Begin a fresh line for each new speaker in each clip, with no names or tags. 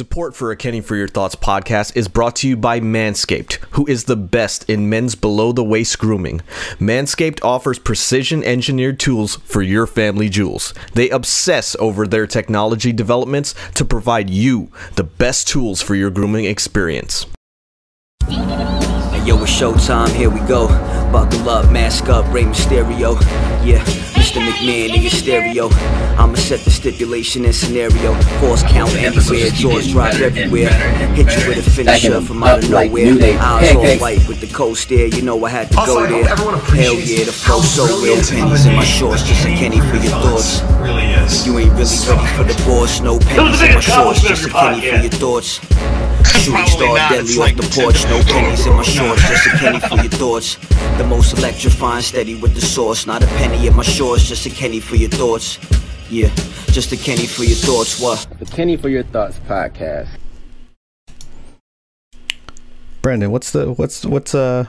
Support for a Kenny for Your Thoughts podcast is brought to you by Manscaped, who is the best in men's below the waist grooming. Manscaped offers precision engineered tools for your family jewels. They obsess over their technology developments to provide you the best tools for your grooming experience.
Hey, yo, it's showtime, here we go. Buckle up, mask up, Rey Mysterio. Yeah, Mr. McMahon in your stereo. I'ma set the stipulation and scenario. Force count anywhere, doors drop everywhere. Hit you with a finisher from out of nowhere. Eyes all white with the cold stare, you know I had to go there.
everyone
Hell
appreciates
yeah, the flow so real. Pennies in my shorts, just a
Kenny
Kenny for your thoughts. You ain't really ready for the boss, no pennies in my shorts, just a
accomplishment
penny for your thoughts. Shooting star
not,
deadly off the
the
porch, no
tip of the
pennies in my shorts, just a penny for your thoughts. The most electrifying, steady with the sauce, not a penny in my shorts, just a penny for your thoughts. Yeah, just a penny for your thoughts. What?
The Kenny for Your Thoughts podcast.
Brandon, what's the what's what's uh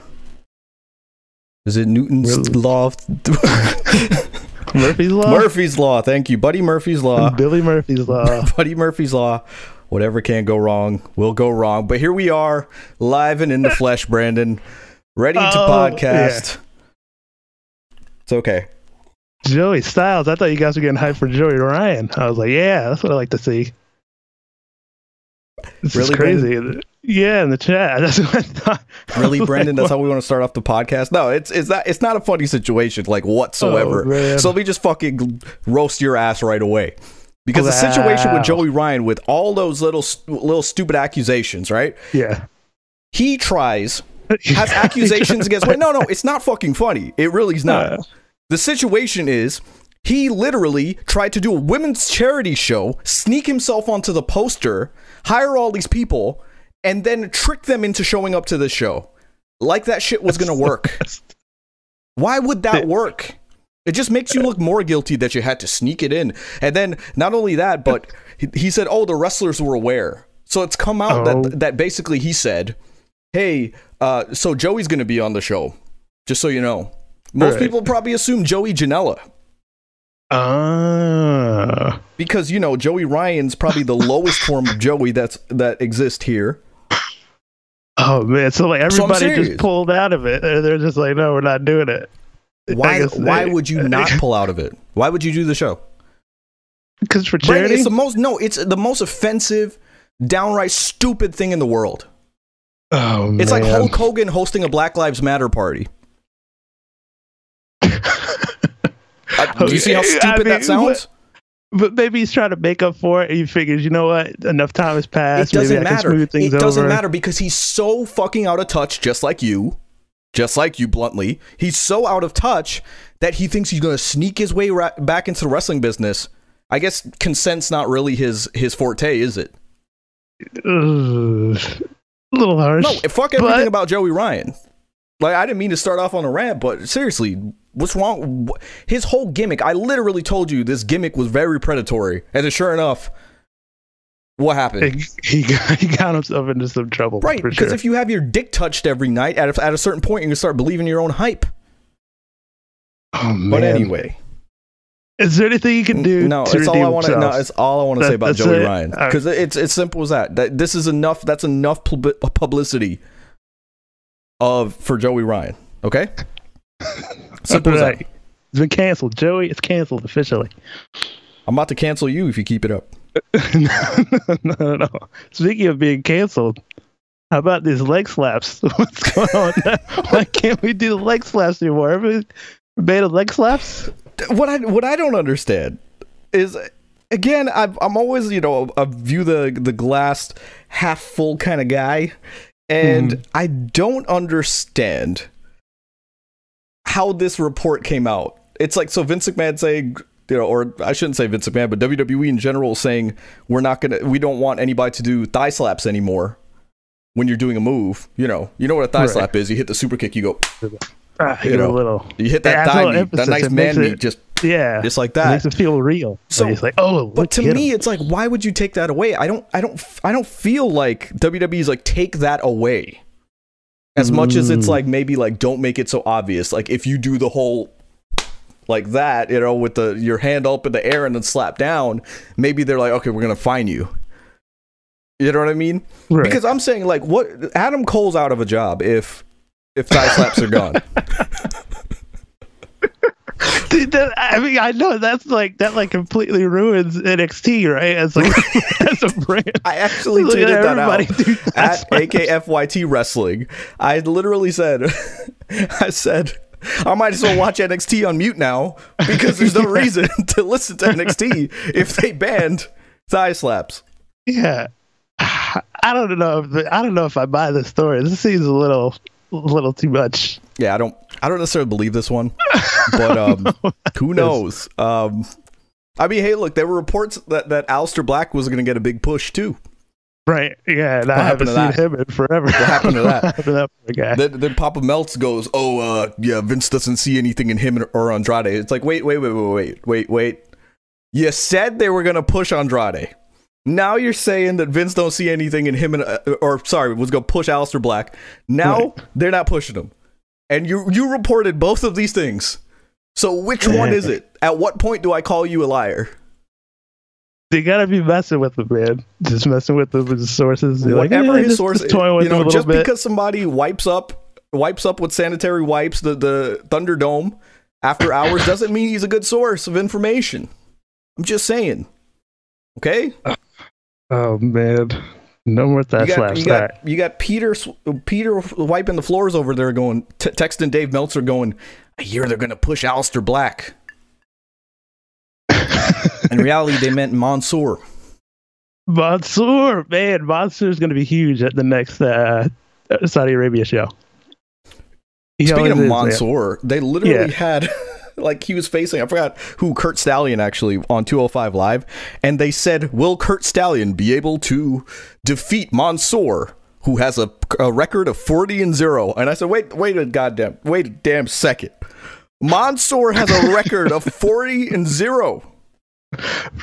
is it Newton's
Really?
law of
Murphy's Law?
Murphy's law? Thank you, Buddy Murphy's law.
Billy Murphy's Law.
Buddy Murphy's Law. Whatever can go wrong will go wrong. But here we are, live and in the flesh, Brandon, ready to
Oh,
podcast. It's okay.
Joey Styles. I thought you guys were getting hyped for Joey Ryan. I was like, yeah, that's what I like to see. This
Really,
is crazy. Yeah, in the chat. That's what I thought.
Really,
was
Brandon?
like,
That's how we want to start off the podcast. No, it's it's not it's not a funny situation like whatsoever.
Oh,
so let me just fucking roast your ass right away. Because the situation with Joey Ryan, with all those little little stupid accusations, right?
Yeah.
He tries has accusations against. Wait, no, no, it's not fucking funny. It really is not.
Uh,
The situation is he literally tried to do a women's charity show, sneak himself onto the poster, hire all these people, and then trick them into showing up to the show. Like that shit was gonna work. Why would that work? It just makes you look more guilty that you had to sneak it in. And then not only that, but he, he said, "Oh, the wrestlers were aware." So it's come out
Oh.
that that basically he said, "Hey, uh, so Joey's going to be on the show, just so you know." Most
Right.
people probably assume Joey Janela
Ah.
because you know Joey Ryan's probably the lowest form of Joey that's that exists here.
oh man. So like everybody
serious.
just pulled out of it. and They're just like, no, we're not doing it.
Why? Why
they-
would you not pull out of it? Why would you do the show?
Because for
Brandon,
charity.
it's the most no, it's the most offensive, downright stupid thing in the world.
Oh
It's like. Hulk Hogan hosting a Black Lives Matter party. Uh, do you see how
Okay, I
stupid that
mean,
sounds?
But maybe he's trying to make up for it. And he figures, you know what? Enough time has passed.
It doesn't
maybe I can
matter. It doesn't matter because he's so fucking out of touch, just like you, just like you, bluntly. He's so out of touch that he thinks he's going to sneak his way ra- back into the wrestling business. I guess consent's not really his his forte, is it?
A little harsh.
No, fuck everything
But-
about Joey Ryan. Like I didn't mean to start off on a rant, but seriously, what's wrong? His whole gimmick. I literally told you this gimmick was very predatory, and then sure enough, what happened?
he, he got, he got himself into some trouble.
Right, because
sure.
if you have your dick touched every night, at a, at a certain point, you're gonna start believing your own hype.
oh, man.
But anyway,
is there anything you can do?
no,
to
it's all I want to. No, it's all I want to say about Joey
it?
Ryan
All right.
because it's it's simple as that. That this is enough. That's enough publicity of for Joey Ryan. Okay, simple as that.
It's been canceled, Joey. It's canceled officially.
I'm about to cancel you if you keep it up.
no, no, no. Speaking of being canceled, how about these leg slaps? What's going on? Why can't we do the leg slaps anymore? Everybody made of leg slaps?
What I what I don't understand is again I've, I'm always you know a view the the glass half full kind of guy, and mm-hmm. I don't understand how this report came out. It's like so Vince McMahon saying. You know, or I shouldn't say Vince McMahon, but WWE in general saying we're not gonna, we don't want anybody to do thigh slaps anymore when you're doing a move. You know, you know what a thigh
Right.
slap is. You hit the super kick, you go,
Ah,
You
you
know,
a little.
you hit that
Yeah,
thigh meat, that nice
It makes
man
it-
just
Yeah.
just like
It
that.
makes it feel real.
So-
it's like, oh,
But to me, it's like, why would you take that away? I don't, I don't, I don't feel like WWE's like take that away. As much as it's
Mm.
like maybe like don't make it so obvious. Like if you do the whole like that, you know, with the your hand up in the air and then slap down, maybe they're like, okay, we're gonna fine you. You know what I mean?
Right.
Because I'm saying like what Adam Cole's out of a job if if thigh slaps are gone.
Dude, that, I mean, I know that's like that like completely ruins NXT, right? As like as a brand.
I actually
Look at
tweeted that out
everybody do thigh
at. AKFYT Wrestling. I literally said, I said, I might as well watch NXT on mute now because there's no reason to listen to NXT if they banned thigh slaps.
Yeah, I don't know. If, I don't know if I buy this story. This seems a little, a little too much.
Yeah, I don't, I don't necessarily believe this one, but um, who knows? Um, I mean, hey, look, there were reports that that Aleister Black was going to get a big push too.
Right? Yeah, and I haven't
to
seen
that?
him in forever. What
happened to that?
happened to that guy?
Then, then Papa Melts goes, "Oh, uh, yeah, Vince doesn't see anything in him or Andrade." It's like, wait, wait, wait, wait, wait, wait, wait. You said they were gonna push Andrade. Now you're saying that Vince don't see anything in him and, uh, or sorry, was gonna push Aleister Black. Now
Right.
they're not pushing him, and you you reported both of these things. So which one is it? At what point do I call you a liar?
They gotta be messing with the man, just messing with the, with the sources. They're like,
Whatever
"Yeah,
his
just-
source,
just toying with
you know, just
bit."
because somebody wipes up wipes up with sanitary wipes the the Thunderdome after hours doesn't mean he's a good source of information. I'm just saying. Okay,
Oh man, no more that
you got you got you got Peter Peter wiping the floors over there, going t- texting Dave Meltzer, going, "I hear they're gonna push Aleister Black." In reality, they meant Mansoor.
Mansoor, man, Mansoor is gonna be huge at the next uh, Saudi Arabia show. He
Speaking of
man.
Mansoor, they literally
Yeah.
had like he was facing I forgot who Kurt Stallion actually on 205 Live, and they said, "Will Kurt Stallion be able to defeat Mansoor?" Who has a, a record of 40 and 0. And I said, wait, wait a goddamn, wait a damn second. Mansoor has a record of 40 and 0.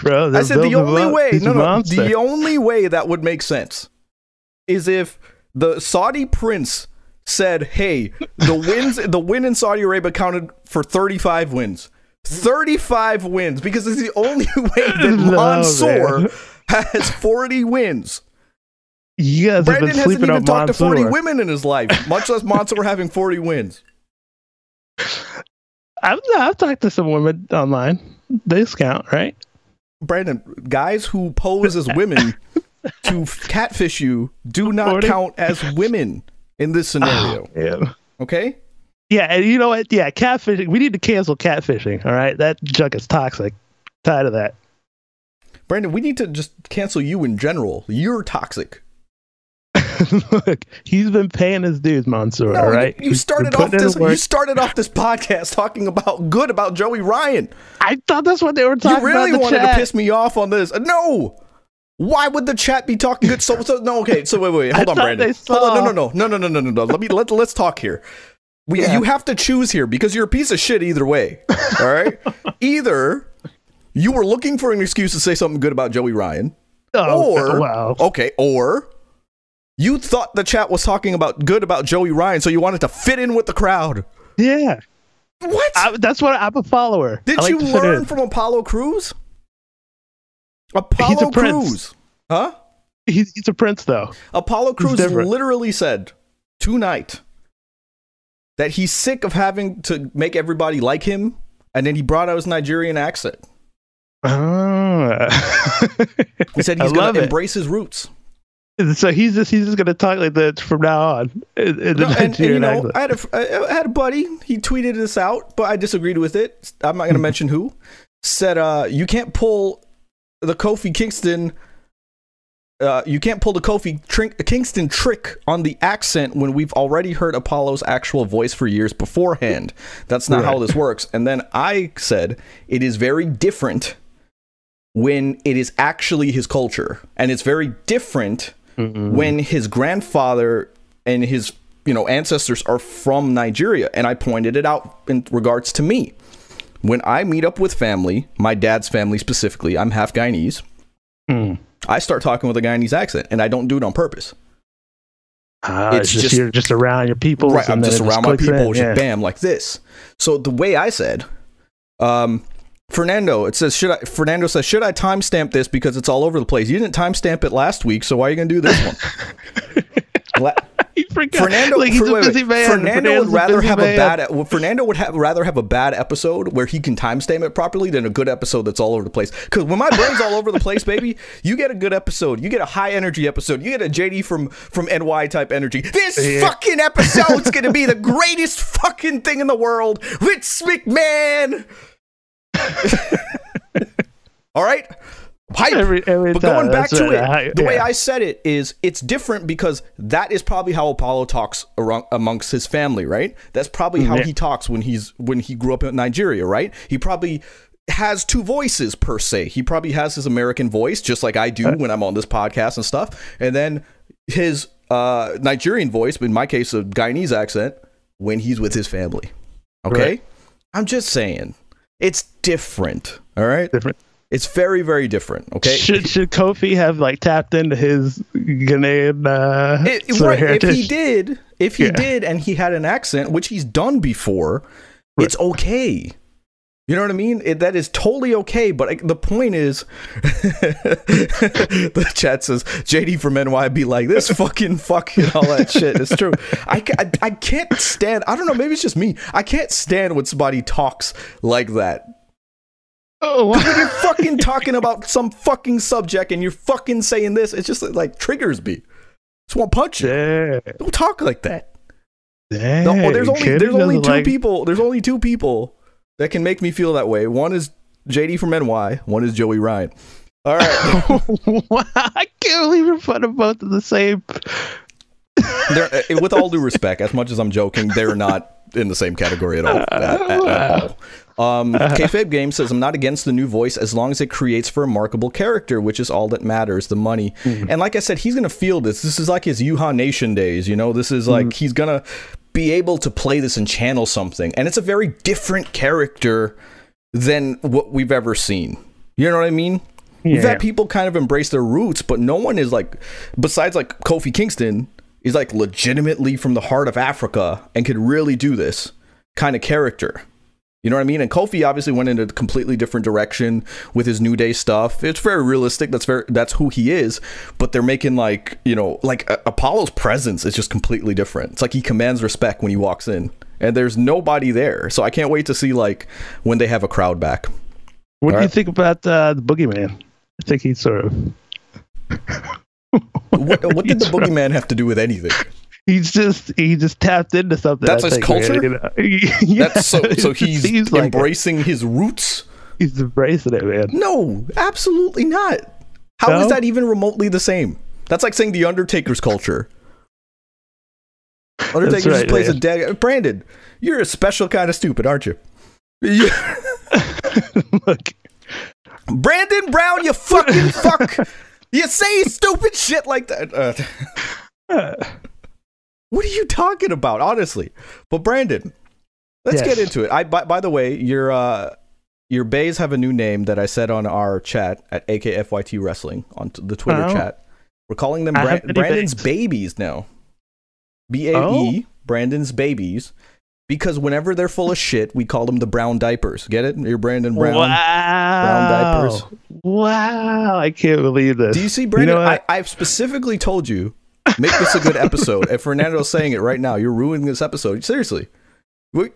bro.
I said the only
up.
way,
He's
no, no,
monster.
the only way that would make sense is if the Saudi prince said, "Hey, the wins, the win in Saudi Arabia counted for 35 wins, 35 wins, because it's the only way that Mansoor
man.
has 40 wins."
you guys have
Brandon
been
hasn't even talked to 40 women in his life, much less Mansoor having 40 wins.
I've, I've talked to some women online. They count, right?
Brandon, guys who pose as women to catfish you do not
40?
count as women in this ah, scenario.
Yeah.
Okay?
Yeah, and you know what? Yeah, catfishing. We need to cancel catfishing. All right, that junk is toxic. Tired of that.
Brandon, we need to just cancel you in general. You're toxic.
Look, he's been paying his dues, Mansoor.
No,
all right,
you, you started off this. You started off this podcast talking about good about Joey Ryan.
I thought that's what they were talking about.
You really
about. in the
wanted
chat.
to piss me off on this. No. Why would the chat be talking good? So, so no. Okay. So wait, wait. Hold on, Brandon. Hold on. No, no, no, no, no, no, no, no. Let me let let's talk here. We,
Yeah.
You have to choose here because you're a piece of shit either way. All right. either you were looking for an excuse to say something good about Joey Ryan,
Oh,
or
wow.
okay, or you thought the chat was talking about good about Joey Ryan, so you wanted to fit in with the crowd.
Yeah,
What?
I, that's what I'm a follower.
Did
like
you learn from Apollo Crews? Apollo
He's a prince.
Crews. Huh?
He's, he's a prince, though.
Apollo
Crews
literally said tonight that he's sick of having to make everybody like him, and then he brought out his Nigerian accent.
Ah.
He said he's going to embrace his roots.
so he's just he's just gonna talk like that from now on. In, in the
No, and, and, you know. I had, a, I had a buddy. He tweeted this out, but I disagreed with it. I'm not going to mention who. Said, uh, "You can't pull the Kofi Kingston. Uh, you can't pull the Kofi Trink- Kingston trick on the accent when we've already heard Apollo's actual voice for years beforehand. That's not how this works." And then I said, "It is very different." When it is actually his culture, and it's very different
Mm-mm.
when his grandfather and his you know ancestors are from Nigeria and I pointed it out in regards to me when I meet up with family my dad's family specifically I'm half Guyanese
Mm.
I start talking with a Guyanese accent and I don't do it on purpose
Ah,
It's
it's just,
just-
you're just around your people.
right I'm just around my people just
yeah.
bam like this so the way I said um Fernando, it says should I Fernando says should I timestamp this because it's all over the place. You didn't timestamp it last week, so why are you gonna do this one? La-
He forgot.
Fernando,
like he's a
wait, wait.
busy man.
Fernando
Fernando's
would rather have
man.
a bad. Well, Fernando would have, rather have a bad episode where he can timestamp it properly than a good episode that's all over the place. Because when my brain's all over the place, baby, you get a good episode. You get a high energy episode. You get a JD from from NY type energy. This
Yeah.
fucking episode's gonna be the greatest fucking thing in the world. Vince McMahon. all right. Hype.
Every- every
but
time,
going back to
right,
it,
I-
the way. I said it is it's different because that is probably how Apollo talks around, amongst his family, right? That's probably how
Yeah.
he talks when he's when he grew up in Nigeria, right? He probably has two voices per se. He probably has his American voice, just like I do when I'm on this podcast and stuff, and then his uh, Nigerian voice, but in my case, a Guyanese accent, when he's with his family. Okay,
Right.
I'm just saying it's different. All right,
Different.
It's very very different. Okay,
Should should Kofi have like tapped into his Ghanaian uh,
It-
sort
right, if he did, if he
Yeah.
did, and he had an accent, which he's done before, it's okay. You know what I mean? It, that is totally okay. But like, the point is, the chat says JD from NY be like this fucking fucking all that shit. It's true. I, I I can't stand. I don't know. Maybe it's just me. I can't stand when somebody talks like that.
Oh,
When you're fucking talking about some fucking subject and you're fucking saying this, it's just like triggers me. Just want to punch you.
yeah.
Don't talk like that.
Dang,
No, well, there's only
Kenny
there's only two
like-
people. There's only two people that can make me feel that way. One is JD from NY. One is Joey Ryan. All right,
wow, I can't believe you're putting both of the same.
They're- uh, with all due respect, as much as I'm joking, they're not in the same category at all. At, at- at all. Um, Kayfabe Game says, I'm not against the new voice as long as it creates for a remarkable character, which is all that matters, the money. And like I said, he's going to feel this. This is like his Uhaa Nation days, you know? This is like he's going to be able to play this and channel something. And it's a very different character than what we've ever seen. You know what I mean? We've had people kind of embrace their roots, but no one is like, besides like Kofi Kingston, is like legitimately from the heart of Africa and could really do this kind of character. You know what I mean? And Kofi obviously went in a completely different direction with his New Day stuff. It's very realistic. That's very that's who he is. But they're making like you know like uh, Apollo's presence is just completely different. It's like he commands respect when he walks in, and there's nobody there. So I can't wait to see like when they have a crowd back.
What do you think about uh, the Boogeyman? I think he's sort of.
What, what did the boogeyman have to do with anything?
He's just he just tapped into something.
That's
I
his
think,
culture?
you know? Yeah,
That's so so he's
seems like
embracing his roots.
He's embracing it, man.
No, absolutely not. How is
No?
that even remotely the same? That's like saying the Undertaker's culture. Undertaker just plays
man.
a dead. Brandon, you're a special kind of stupid, aren't you? Yeah.
Look,
Brandon Brown, you fucking fuck. You say stupid shit like that. Uh, what are you talking about, honestly? But Brandon, let's
Yes.
get into it. I by, by the way, your uh your bays have a new name that I said on our chat at AKFYT Wrestling on t- the Twitter
Oh.
chat. We're calling them Bra- Brandon's
bays.
babies now. B A E Brandon's babies. Because whenever they're full of shit, we call them the brown diapers. Get it? You're Brandon Brown.
wow.
Brown diapers.
Wow, I can't believe this.
Do you see, Brandon?
know
I. I've specifically told you, make this a good episode. if Fernando's saying it right now, you're ruining this episode. Seriously. No,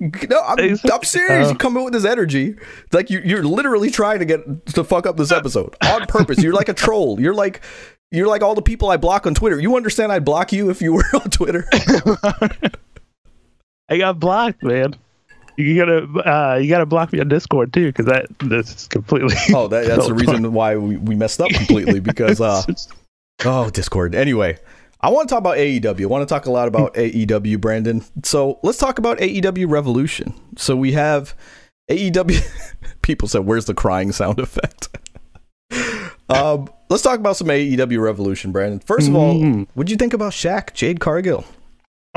I'm, I'm serious. You come in with this energy, like you, you're literally trying to get to fuck up this episode on purpose. You're like a troll. You're like, you're like all the people I block on Twitter. You understand? I'd block you if you were on Twitter.
I got blocked, man. You gotta uh, you gotta block me on Discord too, because that this is completely.
Oh, that, that's the reason why we, we messed up completely because uh, Oh, Discord. Anyway, I want to talk about AEW. I want to talk a lot about AEW, Brandon. So let's talk about AEW Revolution. So we have AEW. People said, "Where's the crying sound effect?" um, let's talk about some AEW Revolution, Brandon. First of all,
Mm.
what'd you think about Shaq, Jade Cargill?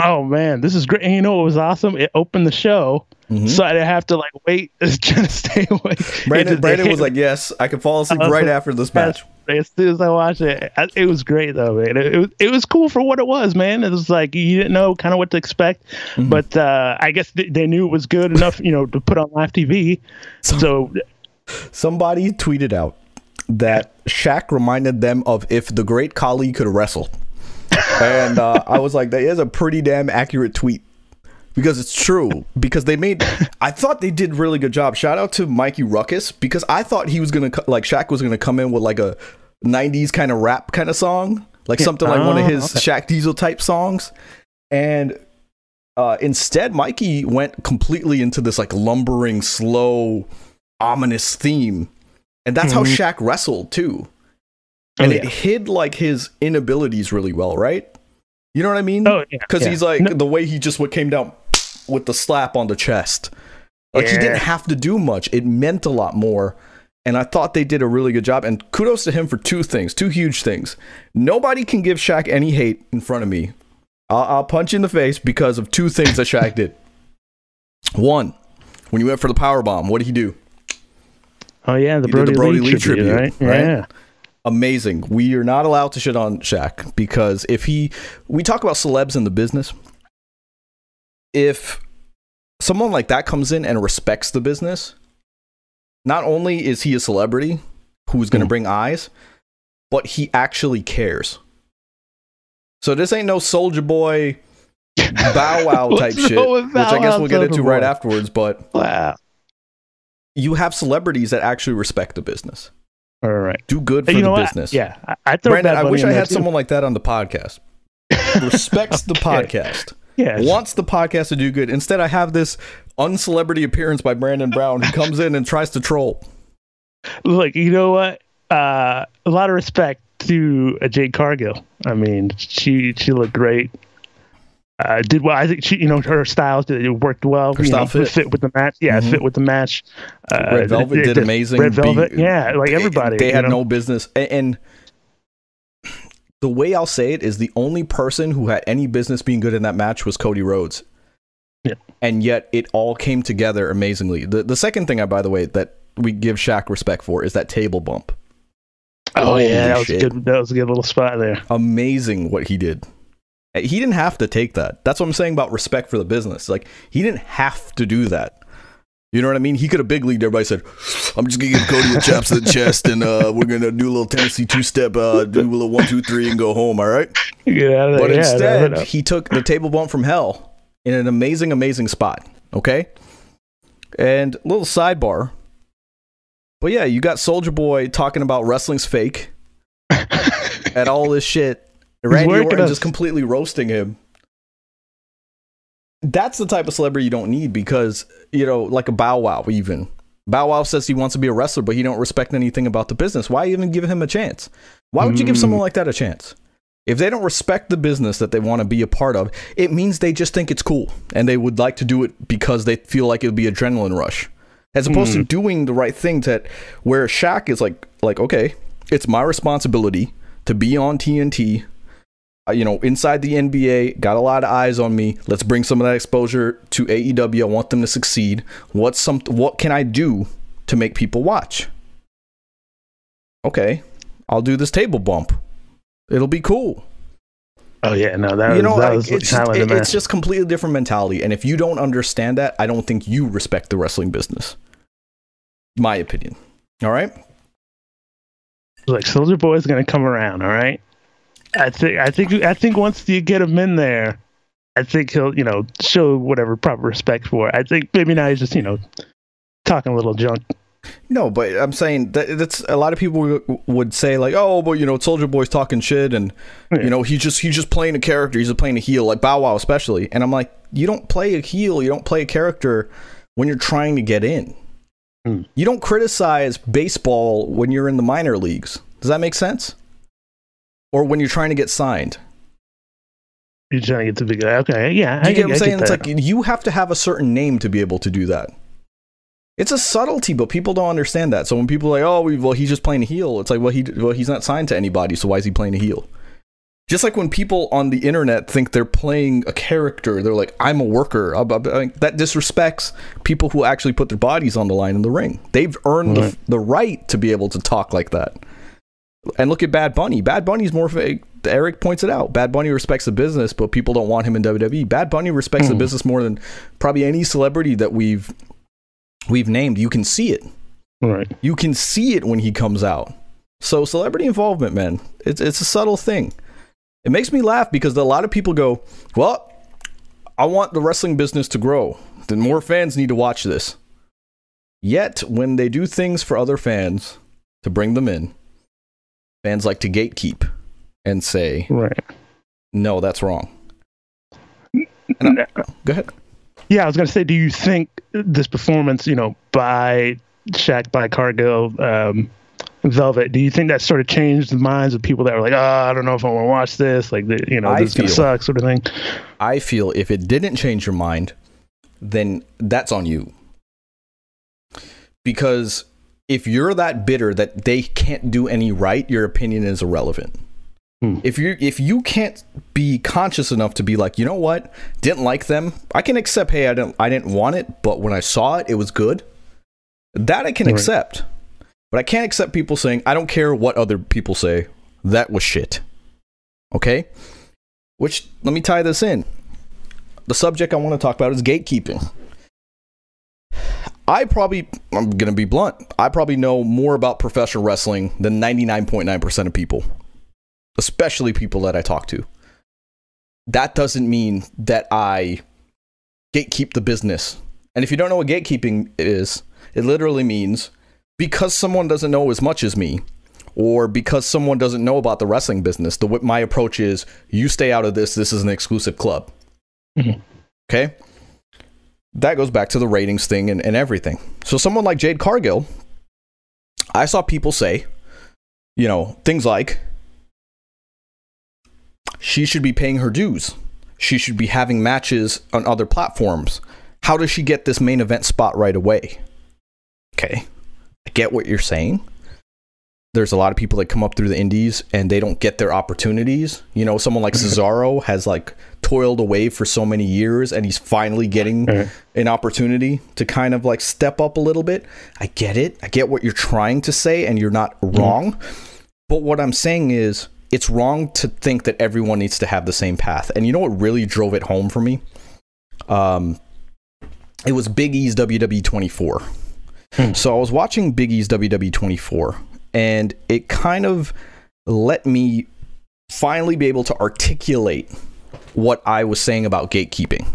oh man, this is great. And you know what was awesome? It opened the show,
Mhm.
so I didn't have to like wait, trying to stay awake.
Brandon, Brandon was like, "Yes, I can fall asleep
Uh,
right after this match."
As soon as I watched it, I- it was great though, man. It, it was it was cool for what it was, man. It was like you didn't know kind of what to expect,
Mm-hmm.
but uh, I guess they, they knew it was good enough, you know, to put on live TV.
So-
So,
Somebody tweeted out that Shaq reminded them of if the great Khali could wrestle. And uh, I was like, that is a pretty damn accurate tweet because it's true. Because they made, I thought they did really good job. Shout out to Mikey Rukus because I thought he was gonna like Shaq was gonna come in with like a '90s kind of rap kind of song, like something like one of
Oh,
his
okay.
Shaq Diesel type songs, and uh, instead Mikey went completely into this like lumbering, slow, ominous theme, and that's how
Mhm.
Shaq wrestled too
Oh,
and
yeah.
it hid like his inabilities really well, right? You know what I mean?
Oh, yeah,
because
yeah.
he's like
No-
the way he just what came down with the slap on the chest. Like he didn't have to do much. It meant a lot more. And I thought they did a really good job. And kudos to him for two things, two huge things. Nobody can give Shaq any hate in front of me. I'll, I'll punch you in the face because of two things that Shaq did. One, when he went for the power bomb, what did he do?
Oh yeah, the
He did the
Brodie,
Brodie
Lee,
Lee
tribute,
tribute,
right?
right?
Yeah.
amazing. We are not allowed to shit on Shaq because if he, we talk about celebs in the business. If someone like that comes in and respects the business, not only is he a celebrity who's going to
Hmm.
bring eyes, but he actually cares. So this ain't no soldier boy bow wow type shit, which I guess we'll get into right
Boy?
afterwards. But
Wow.
you have celebrities that actually respect the business,
All right.
do good for
you
the
know
business.
Yeah, I, I
Brandon, I wish I had
too.
someone like that on the podcast. Respects the podcast.
Yeah.
Wants the podcast to do good. Instead, I have this uncelebrity appearance by Brandon Brown who comes in and tries to troll.
Look, you know what? Uh, a lot of respect to uh, Jade Cargill. I mean, she she looked great. Uh, did well. I think she, you know, her styles did, it worked well.
Her style
know,
fit.
with the match. Yeah,
Mhm.
fit with the match. Uh,
Red Velvet did amazing.
Red Velvet,
Be-
yeah, like everybody.
They had
know?
no business. A- And the way I'll say it is the only person who had any business being good in that match was Cody Rhodes.
Yeah.
And yet it all came together amazingly. The the second thing I by the way that we give Shaq respect for is that table bump.
Oh
Holy
yeah, that was
shit.
a good. That was a good little spot there.
amazing what he did. He didn't have to take that. That's what I'm saying about respect for the business. Like he didn't have to do that. You know what I mean? He could have big leagued. Everybody said, "I'm just gonna give Cody a chaps to the chest, and uh, we're gonna do a little Tennessee two step, uh, do a little one two three, and go home." All right.
Get out of there.
But
yeah,
instead, he took the table bump from hell in an amazing, amazing spot. Okay. And little sidebar. But yeah, you got Soldier Boy talking about wrestling's fake at all this shit. Randy
working
Orton
us.
just completely roasting him. That's the type of celebrity you don't need because, you know, like a Bow Wow even. Bow Wow says he wants to be a wrestler, but he don't respect anything about the business. Why even give him a chance? Why would you give
Mm.
someone like that a chance? If they don't respect the business that they want to be a part of, it means they just think it's cool and they would like to do it because they feel like it would be adrenaline rush. As opposed to doing the right thing that where Shaq is like like okay, it's my responsibility to be on TNT. Uh, you know, inside the NBA, got a lot of eyes on me. Let's bring some of that exposure to AEW. I want them to succeed. What's some what can I do to make people watch? Okay, I'll do this table bump. It'll be cool
Oh yeah, no, that
you
was,
know,
that
like,
was
it's, just, it- it's just completely different mentality. And if you don't understand that, I don't think you respect the wrestling business. My opinion. All right.
like Soldier Boy's gonna come around. All right. I think I think I think once you get him in there, I think he'll you know show whatever proper respect for. it. I think maybe now he's just you know talking a little junk.
No, but I'm saying that that's a lot of people would say like, oh, but you know, Soldier Boy's talking shit, and
Yeah.
you know, he's just he's just playing a character. He's just playing a heel, like Bow Wow, especially. And I'm like, you don't play a heel, you don't play a character when you're trying to get in.
Hmm.
You don't criticize baseball when you're in the minor leagues. Does that make sense? Or when you're trying to get signed.
You're trying to get the big guy. Okay, yeah, I
you get what I'm saying? It's like you have to have a certain name to be able to do that. It's a subtlety, but people don't understand that. So when people are like, "Oh, well, he's just playing a heel," it's like, "Well, he well, he's not signed to anybody, so why is he playing a heel?" Just like when people on the internet think they're playing a character, they're like, "I'm a worker." That disrespects people who actually put their bodies on the line in the ring. They've earned
Right.
the, the right to be able to talk like that. And look at Bad Bunny. Bad Bunny's more of a, Eric points it out. Bad Bunny respects the business, but people don't want him in WWE. Bad Bunny respects the
Hmm.
business more than probably any celebrity that we've we've named. You can see it.
Right.
You can see it when he comes out. So celebrity involvement, man, it's it's a subtle thing. It makes me laugh because a lot of people go, "Well, I want the wrestling business to grow. Then more fans need to watch this." Yet, when they do things for other fans to bring them in, fans like to gatekeep and say,
Right.
"No, that's wrong." I- go ahead.
Yeah, I was gonna say, do you think this performance, you know, by Shaq, by Cargill, um, Velvet, do you think that sort of changed the minds of people that were like, oh, I don't know if I want to watch this, like, the, you know,
I
this
feel-
suck, sort of thing.
I feel if it didn't change your mind, then that's on you. Because if you're that bitter that they can't do any right, your opinion is irrelevant.
Hmm.
If you if you can't be conscious enough to be like, you know what, didn't like them, I can accept. Hey, I didn't I didn't want it, but when I saw it, it was good. That I can
Right.
accept, but I can't accept people saying I don't care what other people say. That was shit. Okay, which let me tie this in the subject I want to talk about is gatekeeping. I probably, I'm going to be blunt, I probably know more about professional wrestling than 99.9% of people, especially people that I talk to. That doesn't mean that I gatekeep the business. And if you don't know what gatekeeping is, it literally means because someone doesn't know as much as me, or because someone doesn't know about the wrestling business, the my approach is you stay out of this. This is an exclusive club.
Mhm.
Okay. That goes back to the ratings thing and, and everything. So, someone like Jade Cargill, I saw people say, you know, things like, she should be paying her dues. She should be having matches on other platforms. How does she get this main event spot right away? Okay. I get what you're saying. There's a lot of people that come up through the indies and they don't get their opportunities. You know, someone like Cesaro has like toiled away for so many years and he's finally getting
Right.
an opportunity to kind of like step up a little bit. I get it. I get what you're trying to say and you're not wrong. But what I'm saying is it's wrong to think that everyone needs to have the same path. And you know what really drove it home for me? Um it was Big E's WWE 24. So I was watching Big E's WWE 24 and it kind of let me finally be able to articulate what I was saying about gatekeeping.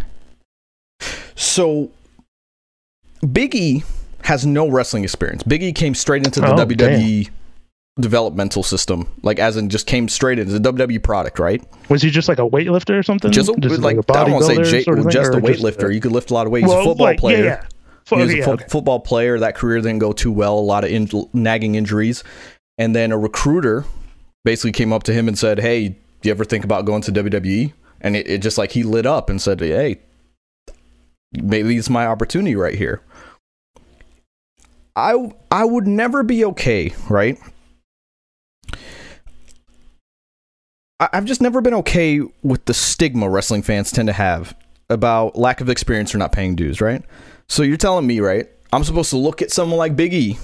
So Big E has no wrestling experience. Big E came straight into the
Oh,
WWE developmental system, like as in just came straight into the WWE product, right?
Was he just like a weightlifter or something?
Just, a, like,
a
I don't want to say J-
sort of thing,
just a weightlifter. you could lift a lot of weight. He's
well,
a football
like,
player.
Yeah, Fo-
He was
yeah,
a fo- football player. That career didn't go too well. A lot of in- nagging injuries, and then a recruiter basically came up to him and said, "Hey, do you ever think about going to WWE?" And it, it just like he lit up and said, "Hey, maybe it's my opportunity right here." I I would never be okay, right? I, I've just never been okay with the stigma wrestling fans tend to have about lack of experience or not paying dues, right? So you're telling me, right? I'm supposed to look at someone like Big E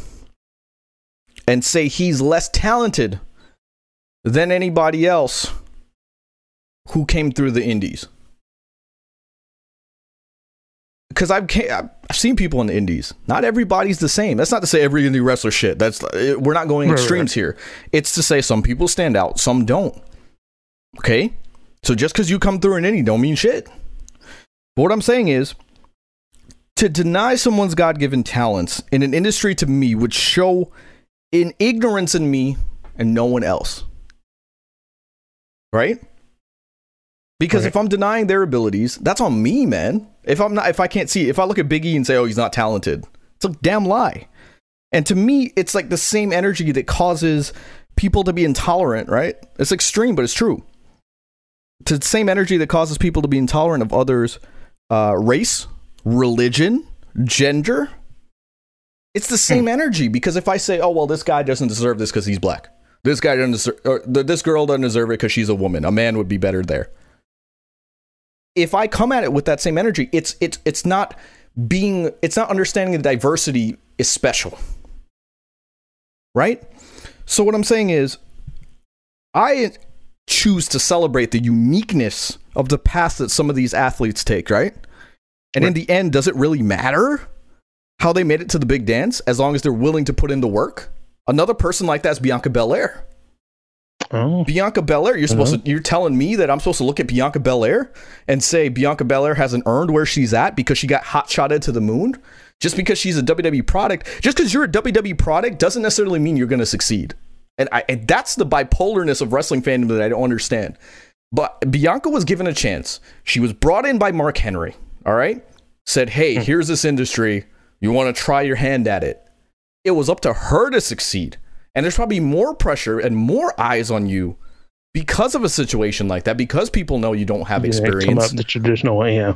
and say he's less talented than anybody else who came through the indies. Because I've I've seen people in the indies. Not everybody's the same. That's not to say every indie wrestler shit. That's we're not going
Right, right,
extremes here. It's to say some people stand out, some don't. Okay, so just because you come through an indie don't mean shit. But what I'm saying is, to deny someone's God-given talents in an industry to me would show an ignorance in me and no one else. Right? Because
Right.
if I'm denying their abilities, that's on me, man. If I'm not if I can't see if I look at Biggie and say, "Oh, he's not talented." It's a damn lie. And to me, it's like the same energy that causes people to be intolerant, right? It's extreme, but it's true. It's the same energy that causes people to be intolerant of others' uh, race, religion, gender. It's the same hmm. energy because if I say, "Oh, well, this guy doesn't deserve this because he's black," this guy doesn't deserve, or this girl doesn't deserve it because she's a woman. A man would be better there. If I come at it with that same energy, it's it's it's not being it's not understanding the diversity is special. Right? So what I'm saying is I choose to celebrate the uniqueness of the path that some of these athletes take, right? And in the end, does it really matter how they made it to the big dance as long as they're willing to put in the work. Another person like that is Bianca Belair.
Oh,
Bianca Belair, you're supposed uh-huh. to you're telling me that I'm supposed to look at Bianca Belair and say Bianca Belair hasn't earned where she's at because she got hot shotted to the moon? Just because she's a WWE product, just because you're a WWE product doesn't necessarily mean you're going to succeed. And, I, and that's the bipolarness of wrestling fandom that I don't understand. But Bianca was given a chance. She was brought in by Mark Henry, all right? Said, hey, hmm. here's this industry. You want to try your hand at it. It was up to her to succeed. And there's probably more pressure and more eyes on you because of a situation like that, because people know you don't have
yeah, come
experience.
up the traditional way. Yeah,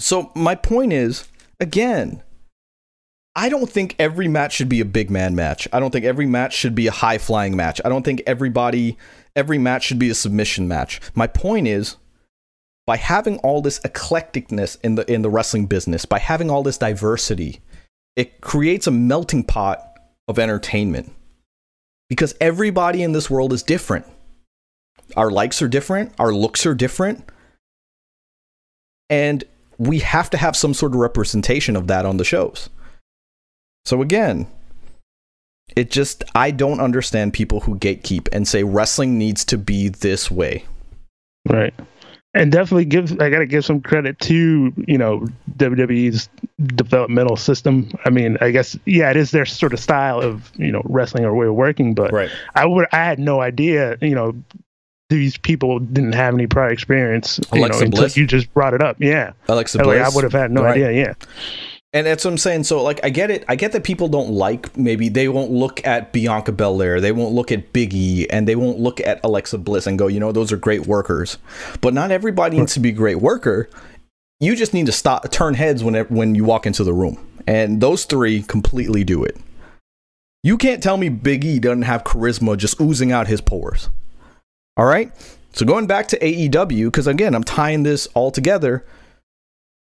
So my point is, again, I don't think every match should be a big man match. I don't think every match should be a high flying match. I don't think everybody every match should be a submission match. My point is by having all this eclecticness in the in the wrestling business, by having all this diversity, it creates a melting pot of entertainment. Because everybody in this world is different. Our likes are different, our looks are different. And we have to have some sort of representation of that on the shows. So again, it just I don't understand people who gatekeep and say wrestling needs to be this way.
right. And definitely give I got to give some credit to you know WWE's developmental system. I mean, I guess yeah, it is their sort of style of you know wrestling or way of working, but
Right.
I would I had no idea you know these people didn't have any prior experience you know
Bliss?
you just brought it up. Yeah,
Alexa
like,
Bliss.
I would have had no
Right.
idea. Yeah,
And that's what I'm saying. So, like, I get it. I get that people don't like, maybe they won't look at Bianca Belair, they won't look at Big E, and they won't look at Alexa Bliss and go, you know, those are great workers. But not everybody needs to be a great worker. You just need to stop, turn heads when, when you walk into the room. And those three completely do it. You can't tell me Big E doesn't have charisma just oozing out his pores. All right? So, going back to AEW, because again, I'm tying this all together.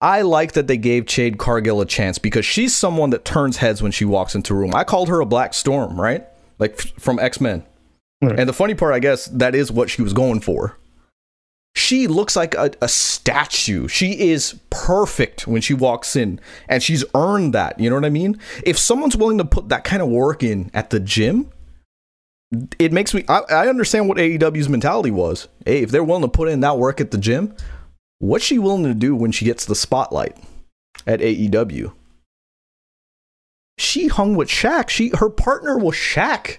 I like that they gave Jade Cargill a chance because she's someone that turns heads when she walks into a room. I called her a Black Storm, right? Like from X Men.
Right.
And the funny part, I guess, that is what she was going for. She looks like a, a statue. She is perfect when she walks in, and she's earned that. You know what I mean? If someone's willing to put that kind of work in at the gym, it makes me. I, I understand what AEW's mentality was. Hey, if they're willing to put in that work at the gym, what's she willing to do when she gets the spotlight at AEW? She hung with Shaq. She her partner was Shaq,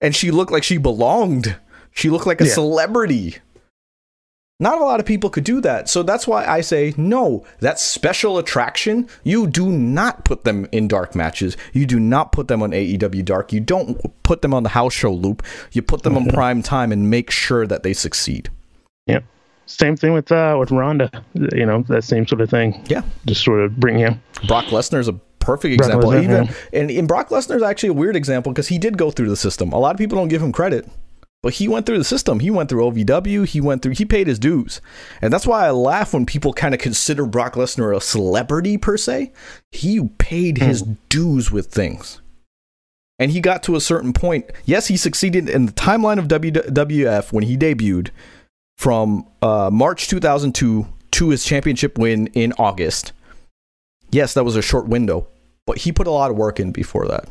and she looked like she belonged. She looked like a
Yeah.
celebrity. Not a lot of people could do that. So that's why I say no, that special attraction, you do not put them in dark matches. You do not put them on AEW Dark. You don't put them on the house show loop. You put them on mm-hmm. prime time and make sure that they succeed.
yeah. Same thing with uh with Ronda. You know that same sort of thing.
Yeah.
Just sort of bring him.
Brock Lesnar is a perfect example.
Lesnar,
Even
yeah.
and, and Brock Lesnar is actually a weird example because he did go through the system. A lot of people don't give him credit, but he went through the system. He went through OVW. He went through. He paid his dues, and that's why I laugh when people kind of consider Brock Lesnar a celebrity per se. He paid his dues with things. And he got to a certain point. Yes, he succeeded in the timeline of WWF when he debuted from uh, March 2002 to his championship win in August. Yes, that was a short window, but he put a lot of work in before that.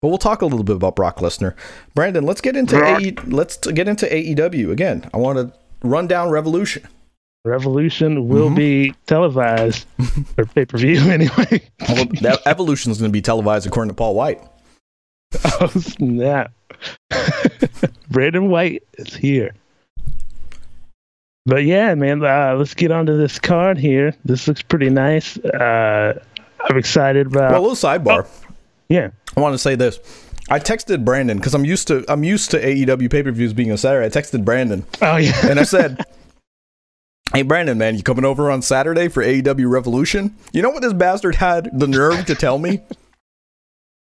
But we'll talk a little bit about Brock Lesnar. Brandon, let's get into. AE, let's get into AEW again. I want to run down Revolution.
Revolution will
Mhm.
be televised or pay per view anyway.
Well, that Evolution is going to be televised according to Paul Wight.
oh snap! Brandon White is here. But yeah, man, uh, let's get onto this card here. This looks pretty nice. Uh, I'm excited about.
Well, a little sidebar.
yeah,
I want to say this. I texted Brandon because I'm used to I'm used to AEW pay per views being on Saturday. I texted Brandon
oh yeah,
and I said, "Hey Brandon, man, you coming over on Saturday for AEW Revolution?" You know what this bastard had the nerve to tell me?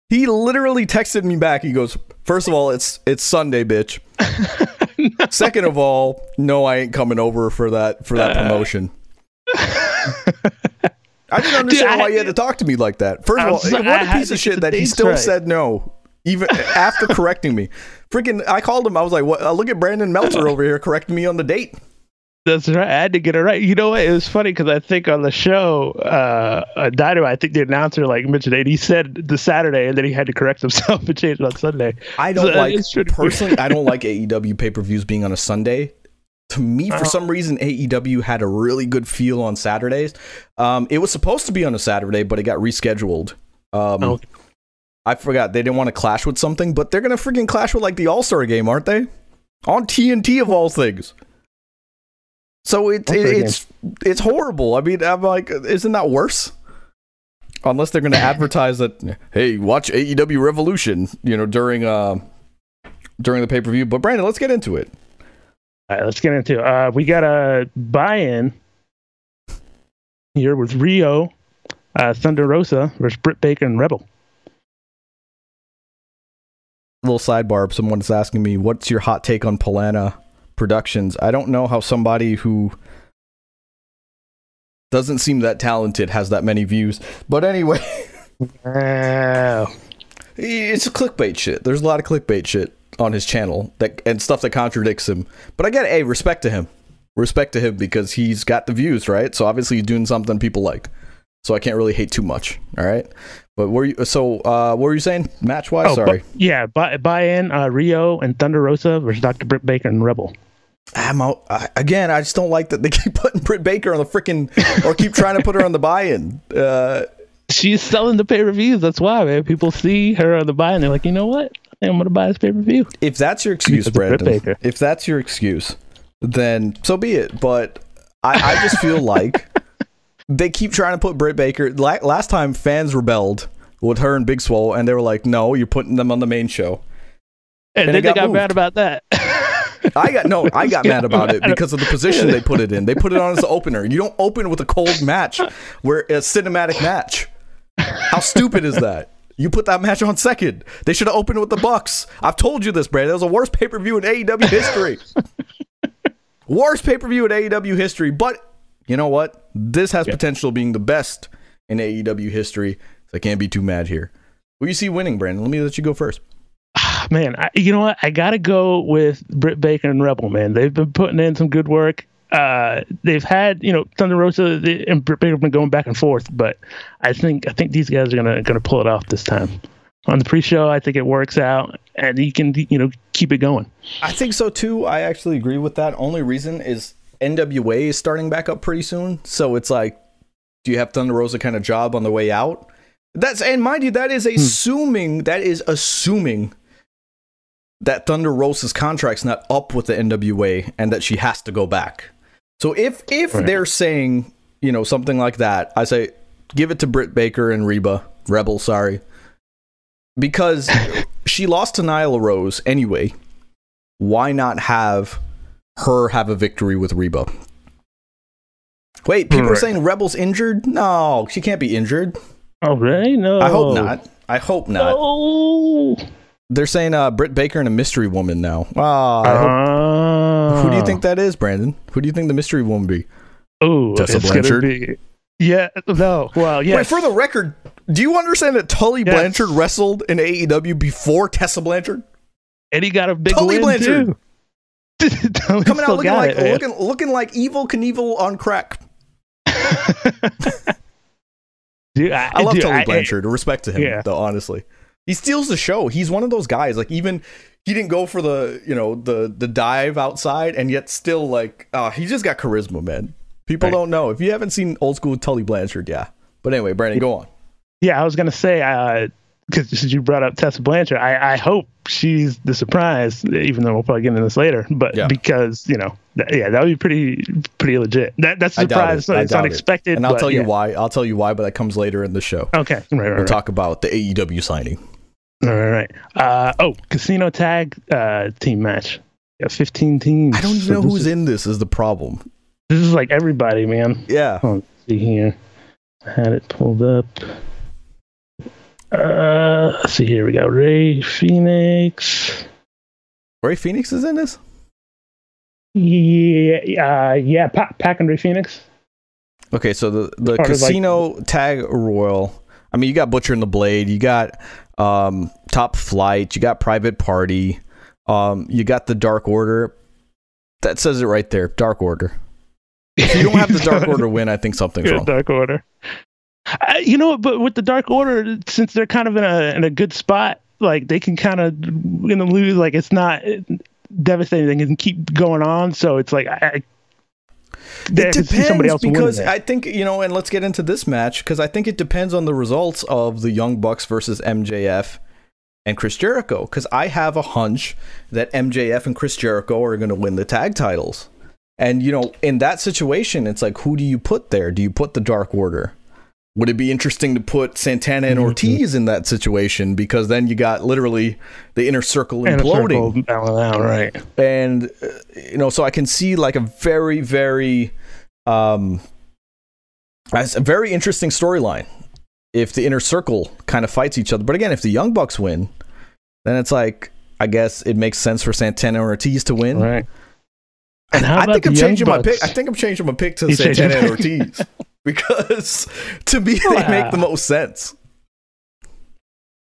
He literally texted me back. He goes, first of all, it's it's Sunday, bitch. Second of all, no, I ain't coming over for that for that promotion." I didn't understand
I-
why you had to talk to me like that. First of all,
so-
what a piece of shit that he still
right.
said no, even after correcting me. Freaking, I called him. I was like, "What? Uh, look at Brandon Meltzer over here correcting me on the date."
That's right. I had to get it right. You know what? It was funny because I think on the show, uh, uh, Dynamite, I think the announcer like mentioned it. He said the Saturday, and then he had to correct himself and change it on Sunday.
I don't
So,
like
it's pretty good.
personally. I don't like AEW pay per views being on a Sunday. To me, for
Uh-huh.
some reason, AEW had a really good feel on Saturdays. Um, it was supposed to be on a Saturday, but it got rescheduled. Um,
Oh.
I forgot they didn't want to clash with something, but they're gonna freaking clash with like the All Star game, aren't they? On TNT of all things. So it, it, it's it's horrible. I mean, I'm like, isn't that worse? Unless they're going to advertise that, hey, watch AEW Revolution, you know, during uh during the pay per view. But Brandon, let's get into it.
All right, let's get into it. Uh, we got a buy-in here with Riho, uh, Thunder Rosa versus Britt Baker and Rebel.
little sidebar. Someone's asking me, "What's your hot take on Polana Productions?" I don't know how somebody who doesn't seem that talented has that many views. But anyway,
Wow.
it's clickbait shit. There's a lot of clickbait shit on his channel that and stuff that contradicts him. But I get, hey, respect to him. Respect to him because he's got the views, right? So obviously he's doing something people like. So I can't really hate too much. All right. But were you so uh what were you saying? Match wise?
Oh,
Sorry.
bu- yeah, buy, buy in uh, Riho and Thunder Rosa versus Dr. Britt Baker and Rebel.
I'm out. I, again, I just don't like that they keep putting Britt Baker on the freaking or keep trying to put her on the buy-in. Uh,
She's selling the pay per views. That's why, man. People see her on the buy-in. they're like, you know what? I going to buy this pay per view.
if that's your excuse,
Britt
Brandon,
Baker.
if that's your excuse, then so be it. But I, I just feel like they keep trying to put Britt Baker. La- last time fans rebelled with her and Big Swole, and they were like, "No, you're putting them on the main show."
And,
And
then they
got
got
moved.
mad about that.
I got no, I got mad about it because of the position they put it in. They put it on as the opener. You don't open with a cold match, where a cinematic match. How stupid is that? You put that match on second. They should have opened with the Bucks. I've told you this, Brandon. That was the worst pay per view in AEW history. worst pay per view in AEW history. But you know what? This has potential of being the best in AEW history. So I can't be too mad here. Who you see winning, Brandon? Let me let you go first.
Man, I, you know what? I got to go with Britt Baker and Rebel, man. They've been putting in some good work. Uh, they've had, you know, Thunder Rosa and Britt Baker have been going back and forth, but I think I think these guys are gonna gonna pull it off this time. On the pre-show, I think it works out, and you can, you know, keep it going.
I think so too. I actually agree with that. Only reason is NWA is starting back up pretty soon, so it's like, do you have Thunder Rosa kind of job on the way out? That's and mind you, that is assuming that is assuming that Thunder Rosa's contract's not up with the NWA and that she has to go back. So if if
Right.
they're saying you know something like that, I say give it to Britt Baker and Reba Rebel. Sorry, because she lost to Nyla Rose anyway. Why not have her have a victory with Reba? Wait, people are saying Rebel's injured? No, she can't be injured.
Oh, really? No,
I hope not. I hope not.
No.
They're saying uh, Britt Baker and a mystery woman now. Ah, I hope-
Uh,
who do you think that is, Brandon? Who do you think the mystery woman be?
Oh,
Tessa
it's
Blanchard?
be. Yeah. No. Well, yeah.
Wait, for the record, do you understand that Tully
Yes.
Blanchard wrestled in AEW before Tessa Blanchard?
and he got a big
Tully
win
Blanchard.
too. Tully
Coming out looking like
it,
looking looking like Evel Knievel on crack.
Dude, I,
I love
dude,
Tully
I-
Blanchard. Respect to him,
Yeah.
though. Honestly, he steals the show. He's one of those guys. Like even he didn't go for the you know the the dive outside, and yet still like uh, he just got charisma, man. People
Right.
don't know if you haven't seen old school Tully Blanchard. Yeah, but anyway, Brandon, go on.
Yeah, I was gonna say, uh, because you brought up Tessa Blanchard, I, I hope she's the surprise, even though we'll probably get into this later. But
Yeah.
because you know, that, yeah, that would be pretty pretty legit. That that's a surprise.
it.
It's
doubt it.
unexpected.
and I'll
but
tell you
yeah.
why. I'll tell you why, but that comes later in the show.
Okay, right, right,
We'll
right.
talk about the AEW signing.
All right. Uh, oh, casino tag uh, team match. Yeah, fifteen teams.
I don't even
So
know who's
is,
in this. Is the problem?
This is like everybody, man.
Yeah.
Oh, let's see here. I had it pulled up. Uh, let's see here. We got Rey Fenix.
Rey Fenix is in this.
Yeah, uh, yeah, pa- Pac and Rey Fenix.
Okay, so the the
Part of, like-
casino tag royal. I mean, you got Butcher and the Blade. You got um, Top Flight. You got Private Party. Um, you got the Dark Order. That says it right there. Dark Order. If you don't have the Dark Order win, I think something's
Yeah,
wrong.
Dark Order. Uh, you know, but with the Dark Order, since they're kind of in a in a good spot, like they can kind of gonna lose. Like it's not devastating. They can keep going on. So it's like I
It depends because. I think you know, and let's get into this match because I think it depends on the results of the Young Bucks versus MJF and Chris Jericho. Because I have a hunch that MJF and Chris Jericho are going to win the tag titles, and you know, in that situation, it's like, who do you put there? Do you put the Dark Order? Would it be interesting to put Santana and
Mhm.
Ortiz in that situation because then you got literally the inner circle imploding?
circle balance out, right?
and uh, you know so i can see like a very very um as a very interesting storyline if the inner circle kind of fights each other but again if the young bucks win then it's like i guess it makes sense for santana and ortiz to win
Right. And how
I, I think i'm changing my pick i think i'm changing my pick to
You
santana and ortiz because to me they make the most sense.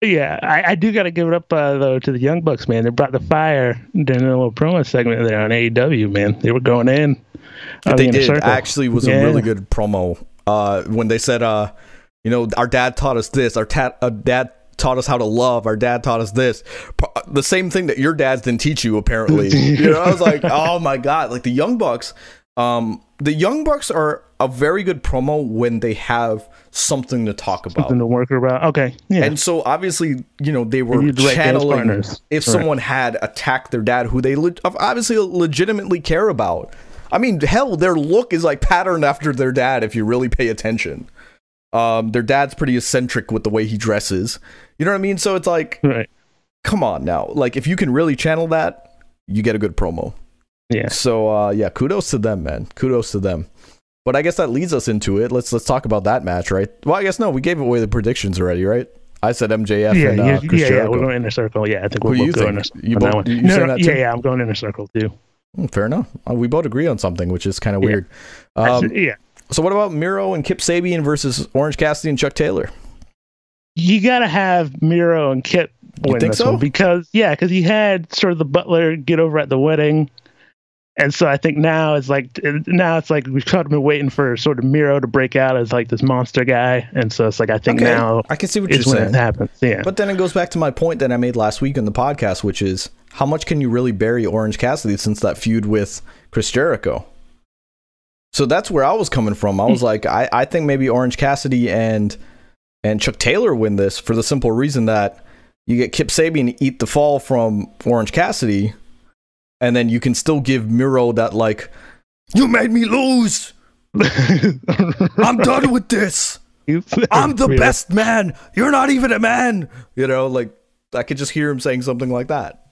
Yeah, I, I do got to give it up uh, though to the Young Bucks, man. They brought the fire during the little promo segment there on AEW, man. They were going in. the
they did. actually was
Yeah.
a really good promo. Uh when they said uh you know our dad taught us this. Our ta- uh, dad taught us how to love. Our dad taught us this. Pro- the same thing that your dads didn't teach you apparently. You know i was like oh my god. Like the young bucks um the young bucks are a very good promo when they have something to talk about
something to work about. Okay, yeah.
and so obviously, you know, they were
need the right dance
channeling if someone had attacked their dad, who they le- obviously legitimately care about. I mean, hell, their look is like patterned after their dad if you really pay attention. Um, their dad's pretty eccentric with the way he dresses. You know what I mean? So it's like,
right.
come on now. Like, if you can really channel that, you get a good promo.
Yeah.
So uh, yeah, kudos to them, man. Kudos to them. But I guess that leads us into it. Let's let's talk about that match, right? Well, I guess no, we gave away the predictions already, right? I said MJF
Yeah,
and uh,
yeah,
Chris
yeah, yeah. We're going inner circle. Yeah, I think
Who
we'll
do you
both go
think?
inner
You
on
both- you
no, no,
that
yeah, yeah. I'm going inner circle too.
Hmm, fair enough. Uh, we both agree on something, which is kind of
Yeah.
weird. Um,
said- yeah,
so what about Miro and Kip Sabian versus Orange Cassidy and Chuck Taylor?
you got to have Miro and Kip
You
win
think
this
so?
one because yeah, because he had sort of the butler get over at the wedding, and so I think now it's like now it's like we've kind of been waiting for sort of Miro to break out as like this monster guy, and so it's like I think
Okay,
now
I can see what you're
when
saying.
it happens. Yeah,
But then it goes back to my point that I made last week in the podcast, which is how much can you really bury Orange Cassidy since that feud with Chris Jericho? So that's where I was coming from. I was hmm. like, I, I think maybe Orange Cassidy and and Chuck Taylor win this for the simple reason that you get Kip Sabian to eat the fall from Orange Cassidy, and then you can still give Miro that like, you made me lose. I'm done with this. I'm the best man. You're not even a man. You know, like I could just hear him saying something like that.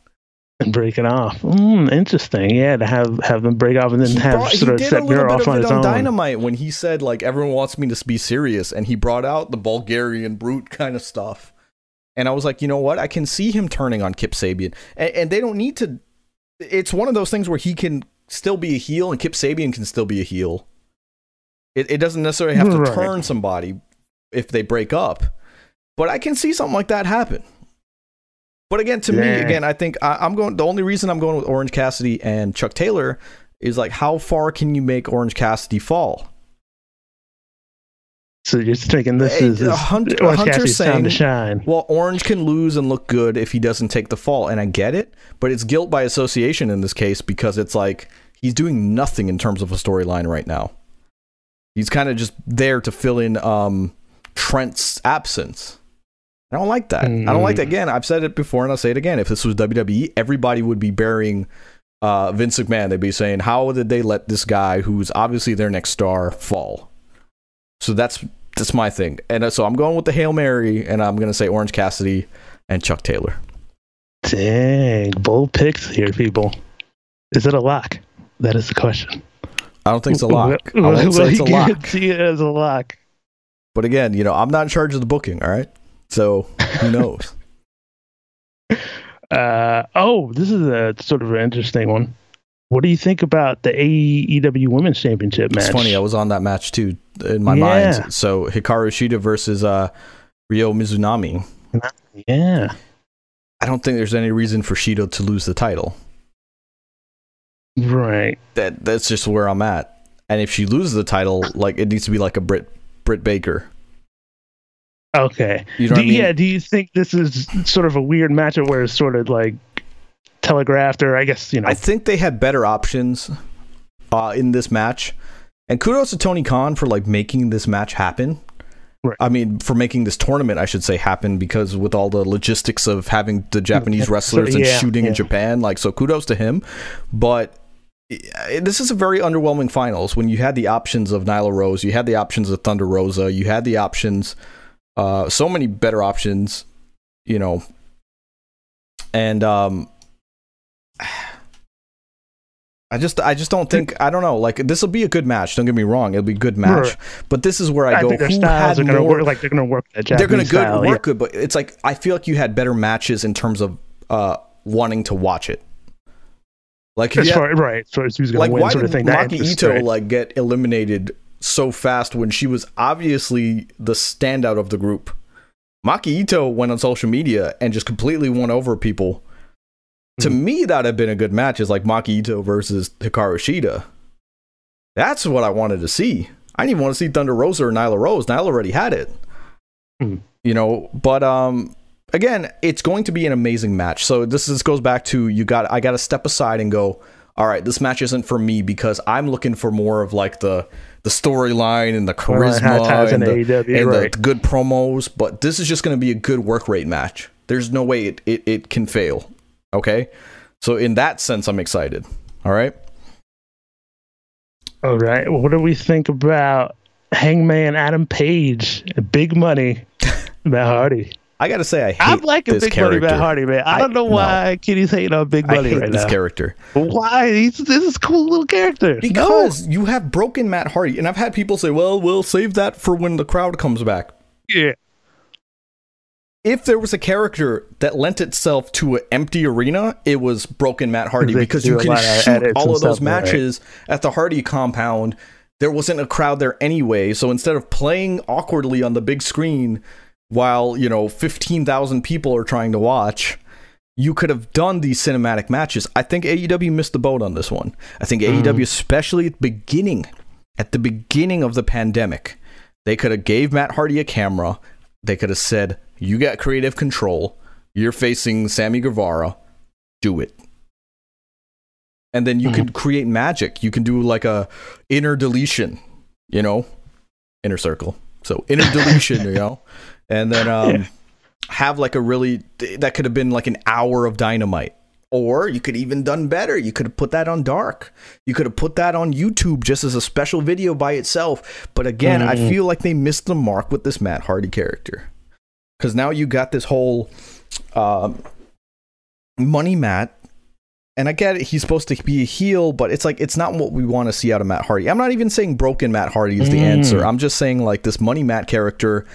and break it off. Mm, interesting. Yeah, to have have them break off and then
He,
have
brought,
sort of set Miro off
of
on his
on
own.
Dynamite when he said like everyone wants me to be serious, and he brought out the Bulgarian brute kind of stuff. And I was like, you know what? I can see him turning on Kip Sabian, and, and they don't need to. It's one of those things where he can still be a heel, and Kip Sabian can still be a heel. It, it doesn't necessarily have to
Right.
turn somebody if they break up, but I can see something like that happen. But again, to me, again, I think I, I'm going. The only reason I'm going with Orange Cassidy and Chuck Taylor is like, how far can you make Orange Cassidy fall?
So you're thinking this is
a Hunter-
Orange
Hunter's
Cassidy's time to shine.
Well, Orange can lose and look good if he doesn't take the fall, and I get it, but it's guilt by association in this case because it's like he's doing nothing in terms of a storyline right now. He's kind of just there to fill in um, Trent's absence. I don't like that. I don't like that.
Mm.
Again, I've said it before and I'll say it again. If this was WWE, everybody would be burying uh, Vince McMahon. They'd be saying, How did they let this guy, who's obviously their next star, fall? So that's that's my thing. And uh, so I'm going with the Hail Mary, and I'm going to say Orange Cassidy and Chuck Taylor.
Dang, bold picks here, people. Is it a lock? That is the question.
I don't think it's a lock. I won't say it's a lock.
guarantee it as a lock.
But again, you know, I'm not in charge of the booking, all right? So who knows?
Uh, oh, this is a sort of an interesting one. What do you think about the AEW Women's Championship match?
It's funny. I was on that match too in my
Yeah.
mind. So Hikaru Shida versus uh, Ryo Mizunami.
yeah,
I don't think there's any reason for Shida to lose the title.
right.
That that's just where I'm at. And if she loses the title, like it needs to be like a Brit Britt Baker.
Okay.
You know
do,
what I mean?
Yeah. Do you think this is sort of a weird matchup where it's sort of like telegraphed, or I guess you know?
I think they had better options uh, in this match. And kudos to Tony Khan for like making this match happen.
Right.
I mean, for making this tournament, I should say, happen because with all the logistics of having the Japanese wrestlers and
Yeah,
shooting in. Japan, like, so kudos to him. But eh, this is a very underwhelming finals when you had the options of Nyla Rose, you had the options of Thunder Rosa, you had the options, uh, so many better options, you know. And um, I just, I just don't think, I don't know. Like this will be a good match. Don't get me wrong; it'll be a good match.
Right.
But this is where I,
I
go.
think their
Who
styles are going to
more?
work like they're going to work that
they're going to good
style,
work
yeah.
good, but it's like I feel like you had better matches in terms of uh wanting to watch it. Like if
As
you had-
far, right, so it's who's going
like
to win,
why
sort of thing.
Maki Ito
right.
like get eliminated so fast when she was obviously the standout of the group? Maki Ito went on social media and just completely won over people. To
Mhm.
me, that'd have been a good match. Is like Maki Ito versus Hikaru Shida. That's what I wanted to see. I didn't even want to see Thunder Rosa or Nyla Rose. Nyla already had it.
Mhm.
You know, but um, again, it's going to be an amazing match. So this is goes back to you got I got to step aside and go. All right, this match isn't for me because I'm looking for more of like the the storyline and the
Well,
charisma
has
and,
an
the,
AEW,
and
right.
the good promos. But this is just going to be a good work rate match. There's no way it, it, it can fail. Okay, so in that sense, I'm excited. All right.
All right. Well, what do we think about Hangman Adam Page? Big money, Matt Hardy.
I gotta say, I hate
I'm liking
this
Big
character.
Money Matt Hardy, man. I
I-
don't know
no.
why Kitty's hating on Big Money
I
Money
hate
right
this
now.
character
Why? He's, this is a cool little character.
because you have broken Matt Hardy, and I've had people say, "Well, we'll save that for when the crowd comes back."
Yeah.
If there was a character that lent itself to an empty arena, it was broken Matt Hardy
They
because you can shoot all of those
stuff, right.
matches at the Hardy compound. There wasn't a crowd there anyway, so instead of playing awkwardly on the big screen while you know fifteen thousand people are trying to watch, you could have done these cinematic matches. I think AEW missed the boat on this one. I think AEW, especially at the beginning, at the beginning of the pandemic, they could have gave Matt Hardy a camera. They could have said, "You got creative control. You're facing Sammy Guevara. Do it." And then you can create magic. You can do like a inner deletion, you know, inner circle. So inner deletion, you know, and then um,
Yeah.
have like a really that could have been like an hour of dynamite. Or you could even done better. You could have put that on dark. You could have put that on YouTube just as a special video by itself. But again, I
Mhm.
feel like they missed the mark with this Matt Hardy character. Because now you got this whole um, money Matt. And I get it, he's supposed to be a heel, but it's like it's not what we want to see out of Matt Hardy. I'm not even saying broken Matt Hardy is the
Mm.
answer. I'm just saying like this money Matt character.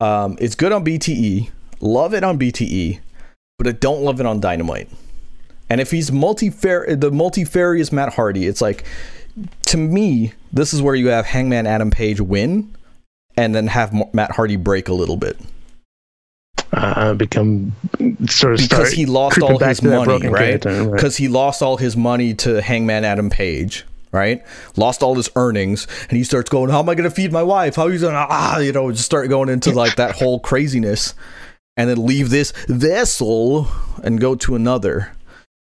Um, it's good on BTE, love it on BTE, but I don't love it on Dynamite. And if he's multi the multifarious Matt Hardy, it's like to me, this is where you have Hangman Adam Page win, and then have Matt Hardy break a little bit
Uh, become sort of
because he lost all his money, right?
character, right.
Because he lost all his money to Hangman Adam Page, right? Lost all his earnings, and he starts going, "How am I going to feed my wife? How are you going to ah?" You know, just start going into like that whole craziness, and then leave this vessel and go to another.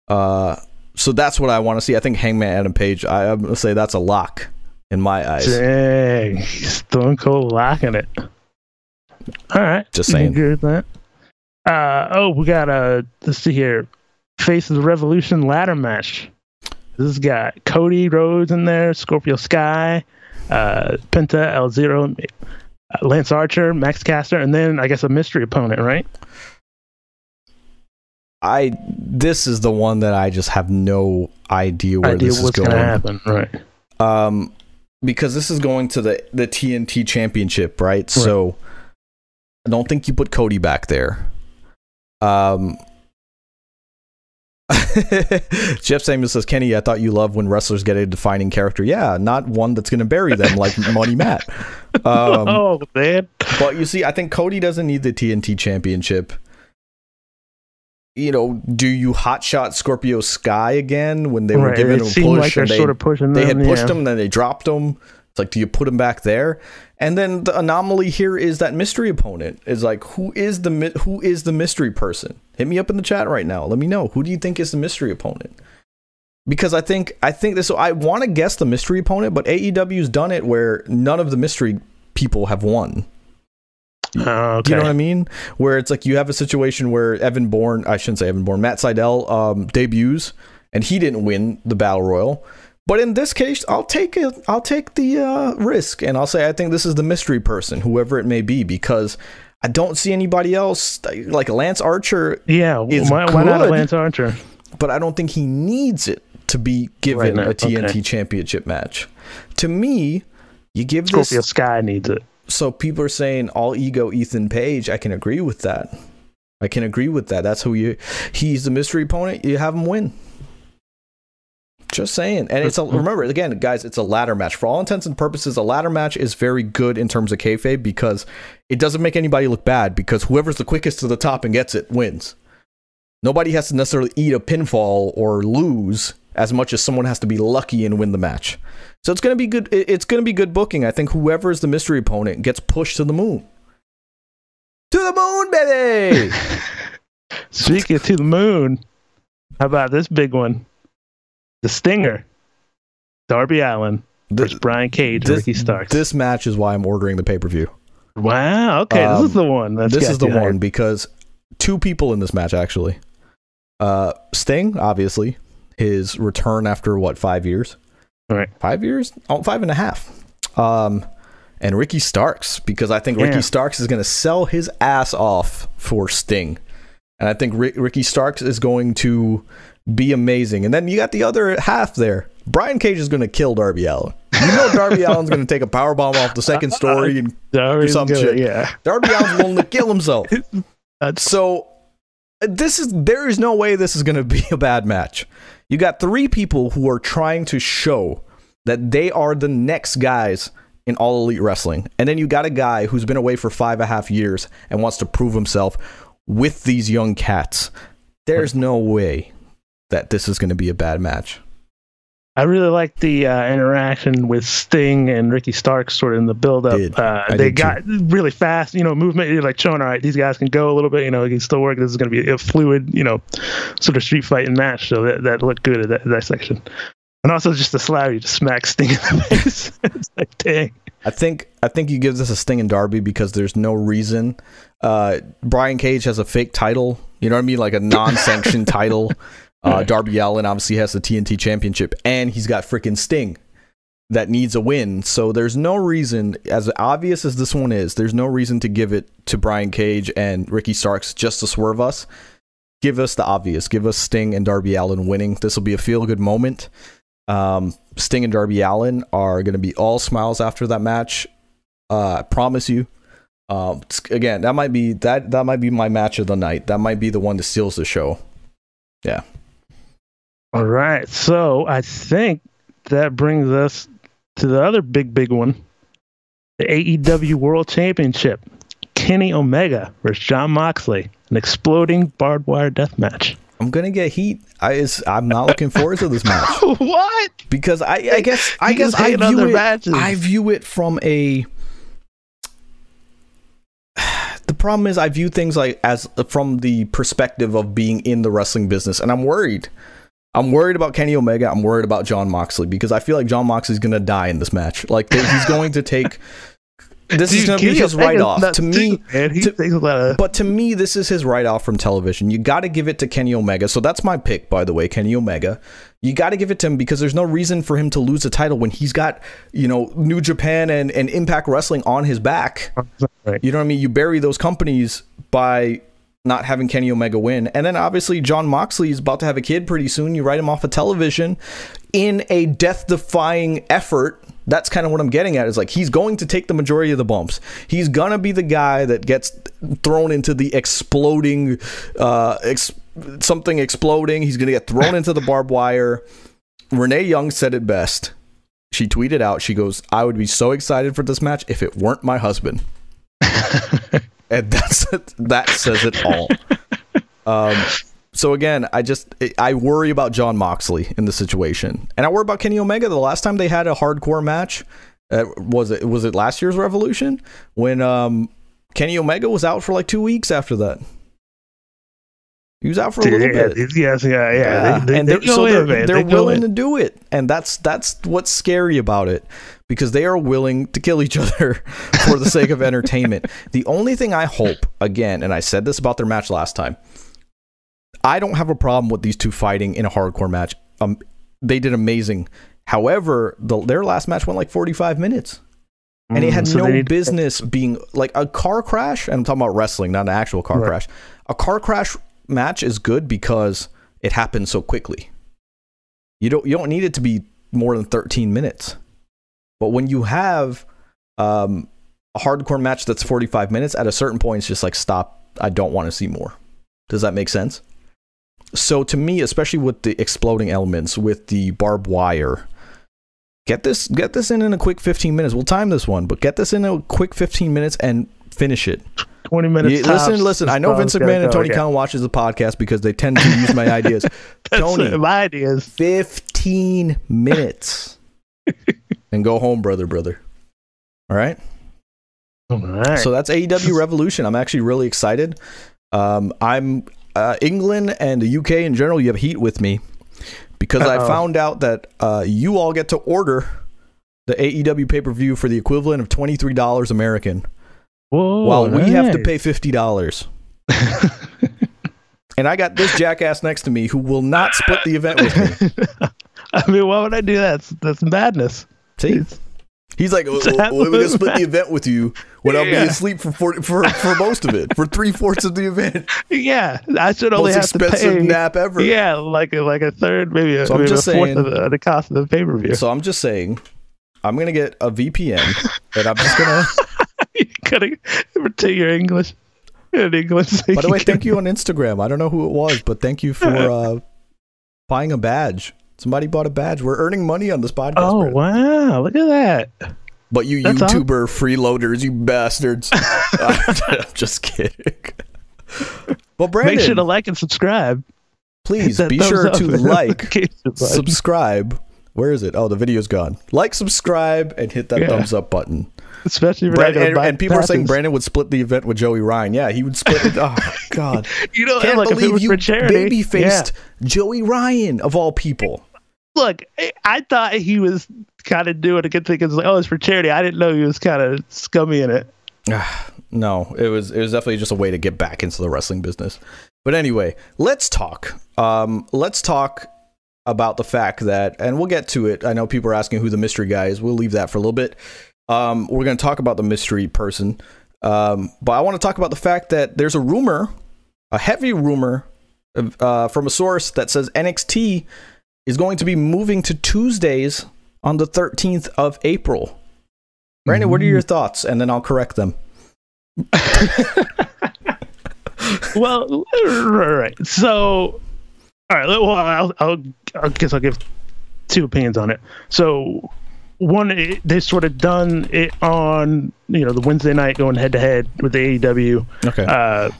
Uh, so that's what I want to see. I think Hangman Adam Page. I, I'm gonna say that's a lock in my eyes.
Dang, Stone Cold locking it. All right,
Just
you
saying.
Good with that. Uh, oh, we got a let's see here, Face of the Revolution ladder match. This has got Cody Rhodes in there, Scorpio Sky, uh, Penta, El Zero, uh, Lance Archer, Max Caster, and then I guess a mystery opponent, right?
I this is the one that I just have no idea where
Idea
this is going.
gonna happen, right?
um because this is going to the the TNT championship, right? So I don't think you put Cody back there. Um Jeff Samuel says, Kenny, I thought you love when wrestlers get a defining character. Yeah, not one that's going to bury them like Money Matt. Um,
oh man,
but you see, I think Cody doesn't need the TNT championship. you know, do you hotshot Scorpio Sky again when they were
Right,
giving
it
a push
like
and they,
sort of pushing
they
them,
had pushed
yeah.
him, then they dropped him. It's like, do you put him back there? And then the anomaly here is that mystery opponent is like, who is the mi- who is the mystery person? Hit me up in the chat right now. Let me know who do you think is the mystery opponent? Because I think I think this. So I want to guess the mystery opponent, but AEW's done it where none of the mystery people have won.
Oh, okay.
Do you know what I mean? Where it's like you have a situation where Evan Bourne, I shouldn't say Evan Bourne, Matt Sydal um, debuts and he didn't win the battle royal. But in this case, I'll take it. I'll take the uh, risk, and I'll say I think this is the mystery person, whoever it may be, because I don't see anybody else like Lance Archer.
yeah, why, why not a. Lance Archer?
But I don't think he needs it to be given
Right
a TNT
okay.
Championship match. To me, you give
Scorpio
this
Sky needs it.
so people are saying all ego Ethan Page. I can agree with that. I can agree with that. That's who you. He's the mystery opponent. You have him win. Just saying, and it's a remember again, guys. It's a ladder match for all intents and purposes. A ladder match is very good in terms of kayfabe because it doesn't make anybody look bad because whoever's the quickest to the top and gets it wins. Nobody has to necessarily eat a pinfall or lose as much as someone has to be lucky and win the match. So it's gonna be good. It's gonna be good booking. I think whoever is the mystery opponent gets pushed to the moon. To the moon, baby.
Speaking of to the moon, how about this big one? The Stinger, Darby Allin versus
This,
Brian Cage,
this,
Ricky Starks.
this match is why I'm ordering the pay per view.
wow, okay,
Um,
this is the one. That's
This is the one because two people in this match actually. Uh, Sting, obviously, his return after what five years?
Right.
Five years? Oh, five and a half. Um, and Ricky Starks because I think
Yeah.
Ricky Starks is going to sell his ass off for Sting, and I think Ri- Ricky Starks is going to be amazing. And then you got the other half there. Brian Cage is going to kill Darby Allin. You know Darby Allen's going to take a power bomb off the second story and
Darby's
some
good,
shit.
Yeah.
Darby Allin's willing to kill himself.
That's-
So this is there is no way this is going to be a bad match. You got three people who are trying to show that they are the next guys in all elite wrestling, and then you got a guy who's been away for five and a half years and wants to prove himself with these young cats. There's no way that this is going to be a bad match.
I really like the uh, interaction with Sting and Ricky Starks sort of in the build up. Uh, they got really fast, you know, movement. You're like showing, all right, these guys can go a little bit, you know, they can still work. This is going to be a fluid, you know, sort of street fighting match. So that, that looked good at that, that section. And also just the slap, you just smack Sting in the face. it's like, dang.
I think I think you give this a Sting and Darby because there's no reason. Uh, Brian Cage has a fake title. You know what I mean, like a non-sanctioned title. Uh, Darby Allin obviously has the TNT Championship, and he's got freaking Sting that needs a win. So there's no reason, as obvious as this one is, there's no reason to give it to Brian Cage and Ricky Starks just to swerve us. Give us the obvious. Give us Sting and Darby Allin winning. This will be a feel-good moment. Um, Sting and Darby Allin are going to be all smiles after that match. Uh, I promise you. Um, it's- again, that might be that that might be my match of the night. That might be the one that steals the show.
All right. So I think that brings us to the other big, big one the AEW World Championship. Kenny Omega versus Jon Moxley, an exploding barbed wire death match.
I'm gonna get heat. I is I'm not looking forward to this match
what?
because I I guess I
You
guess I view it
matches.
I view it from a. The problem is I view things like as from the perspective of being in the wrestling business, and I'm worried. I'm worried about Kenny Omega. I'm worried about Jon Moxley because I feel like Jon Moxley's gonna die in this match. Like he's going to take. This is gonna be his write off. To me,
man. he
to-
takes a lot of.
but to me, this is his write off from television. You got to give it to Kenny Omega. So that's my pick, by the way, Kenny Omega. You got to give it to him because there's no reason for him to lose a title when he's got, you know, New Japan and, and Impact Wrestling on his back.
Right.
You know what I mean? You bury those companies by not having Kenny Omega win. And then obviously, Jon Moxley is about to have a kid pretty soon. You write him off of television in a death defying effort. That's kind of what I'm getting at. Is like he's going to take the majority of the bumps. He's gonna be the guy that gets thrown into the exploding, uh, ex- something exploding. He's gonna get thrown into the barbed wire. Renee Young said it best. She tweeted out, she goes, I would be so excited for this match if it weren't my husband. and that's that says it all. Um, So again, I just I worry about Jon Moxley in the situation, and I worry about Kenny Omega. The last time they had a hardcore match, uh, was it was it last year's Revolution when um, Kenny Omega was out for like two weeks after that. He was out for a little
yeah,
bit.
Yes, yeah, yeah.
Yeah,
They, they,
and
they
they're,
go
so they're, they're
They
willing
in.
to do it, and that's that's what's scary about it because they are willing to kill each other for the sake of entertainment. The only thing I hope, again, and I said this about their match last time, I don't have a problem with these two fighting in a hardcore match. Um, they did amazing. However, the, their last match went like 45 minutes. And it
Mm,
had
so
no
need-
business being like a car crash. And I'm talking about wrestling, not an actual car
Right.
crash. A car crash match is good because it happens so quickly. You don't you don't need it to be more than 13 minutes. But when you have um, a hardcore match that's 45 minutes, at a certain point, it's just like stop. I don't want to see more. Does that make sense? So to me, especially with the exploding elements, with the barbed wire, get this get this in in a quick 15 minutes. We'll time this one, but get this in a quick 15 minutes and finish it.
20 minutes.
Yeah, listen,
tops.
listen. I know
all
Vince McMahon and Tony
yeah.
Khan watches the podcast because they tend to use my ideas.
That's
Tony,
my ideas.
15 minutes and go home, brother, brother. All right.
All right.
So that's AEW Revolution. I'm actually really excited. Um, I'm uh, England and the UK in general. You have heat with me because I
Uh-oh.
found out that uh, you all get to order the AEW pay per view for the equivalent of twenty three dollars American,
Whoa,
while we have to pay fifty dollars. and I got this jackass next to me who will not split the event with me.
I mean, why would I do that? That's, that's madness.
See, he's like, "Oh,
It's
oh, oh, we're gonna split the event with you when I'll be asleep for, for for most of it, for three fourths of the event."
yeah, I should only
Most
have to
expensive
pay.
nap ever.
Yeah, like a, like a third, maybe a,
So I'm
maybe
just
a fourth
saying-
of the, the cost of the pay per view.
So I'm just saying, I'm gonna get a VPN, and I'm just gonna.
you gotta to your English. In English. so
By the way, thank you on Instagram. I don't know who it was, but thank you for uh, buying a badge. Somebody bought a badge. We're earning money on this podcast.
Oh
Brad.
wow! Look at that.
But you
That's all-
YouTuber freeloaders, you bastards. Uh, I'm just kidding. Well, Brandon,
Make sure to like and subscribe.
please be sure to like, subscribe. Where is it? Oh, the video's gone. Like, subscribe, and hit that
Yeah.
thumbs up button.
especially if you're not
Brand-
gonna
and, and people are saying. Brandon would split the event with Joey Ryan. Yeah, he would split it. Oh God,
You know,
can't
like
believe you baby
yeah.
faced Joey Ryan of all people.
Look, I- I thought he was kind of doing a good thing. It's like, oh, it's for charity. I didn't know he was kind of scummy in it.
No, it was it was definitely just a way to get back into the wrestling business. But anyway, let's talk. Um, let's talk about the fact that, and we'll get to it. I know people are asking who the mystery guy is. We'll leave that for a little bit. Um, we're going to talk about the mystery person, um, but I want to talk about the fact that there's a rumor, a heavy rumor, uh, from a source that says NXT is going to be moving to Tuesdays on the 13th of April. Brandon, what are your thoughts? And then I'll correct them.
well, right, right. So, all right. Well, I'll, I'll, I guess I'll give two opinions on it. So, one, it, they sort of done it on you know the Wednesday night going head to head with the AEW.
Okay.
Uh,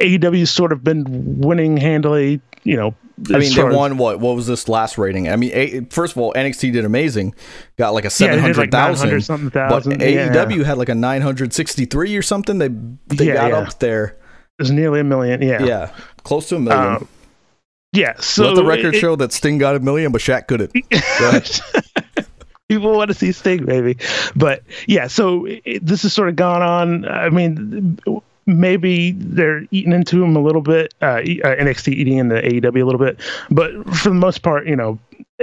AEW's sort of been winning handily. You know,
I mean, they
as-
won what? What was this last rating? I mean, a, first of all, NXT did amazing, got like a
Yeah,
seven hundred
like 900
thousand.
something
But
thousand. yeah.
AEW had like a nine hundred sixty three or something. They they
Yeah,
got
yeah.
up there,
It was nearly a million. Yeah.
yeah, close to a million.
Um, yeah. So
Let the record
it-
show that Sting got a million, but Shaq couldn't.
People want to see Sting, baby. But yeah, so it, this has sort of gone on. I mean, maybe they're eating into him a little bit. Uh, uh, NXT eating into AEW a little bit, but for the most part, you know,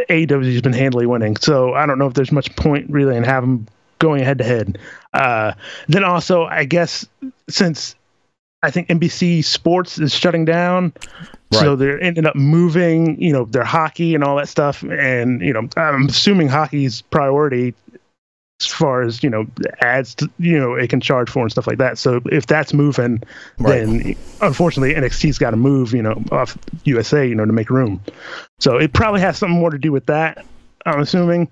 AEW's been handily winning. So I don't know if there's much point really in having going head to head. Uh, Then also, I guess since I think NBC Sports is shutting down. So they're ended up moving, you know, their hockey and all that stuff. And, you know, I'm assuming hockey's priority as far as, you know, ads, to, you know, it can charge for and stuff like that. So if that's moving,
Right.
then unfortunately NXT's got to move, you know, off USA, you know, to make room. So it probably has something more to do with that, I'm assuming.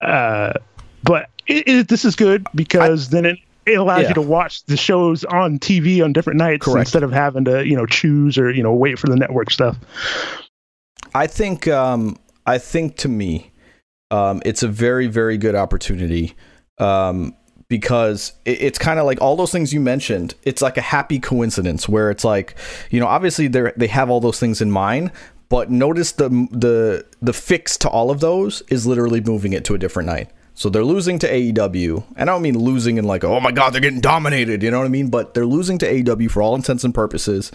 Uh, but it, it, this is good because then it it allows
Yeah.
you to watch the shows on TV on different nights
Correct.
instead of having to you know choose or you know wait for the network stuff.
I think um, I think to me, um, it's a very very good opportunity um, because it, it's kind of like all those things you mentioned. It's like a happy coincidence where it's like you know obviously they they have all those things in mind, but notice the the the fix to all of those is literally moving it to a different night. So they're losing to AEW, and I don't mean losing in like oh my god they're getting dominated, you know what I mean? But they're losing to AEW for all intents and purposes.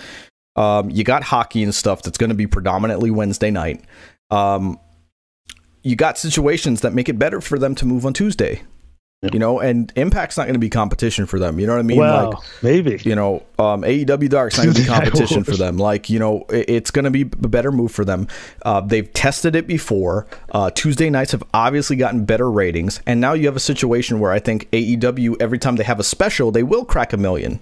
Um, you got hockey and stuff that's going to be predominantly Wednesday night. Um, you got situations that make it better for them to move on Tuesday. You know, and Impact's not going to be competition for them. You know what I mean?
well,
like,
maybe.
you know, um, AEW Dark's not going to be competition for them. Like, you know, it- it's going to be a better move for them. Uh, they've tested it before. Uh, Tuesday nights have obviously gotten better ratings, and now you have a situation where I think AEW every time they have a special, they will crack a million.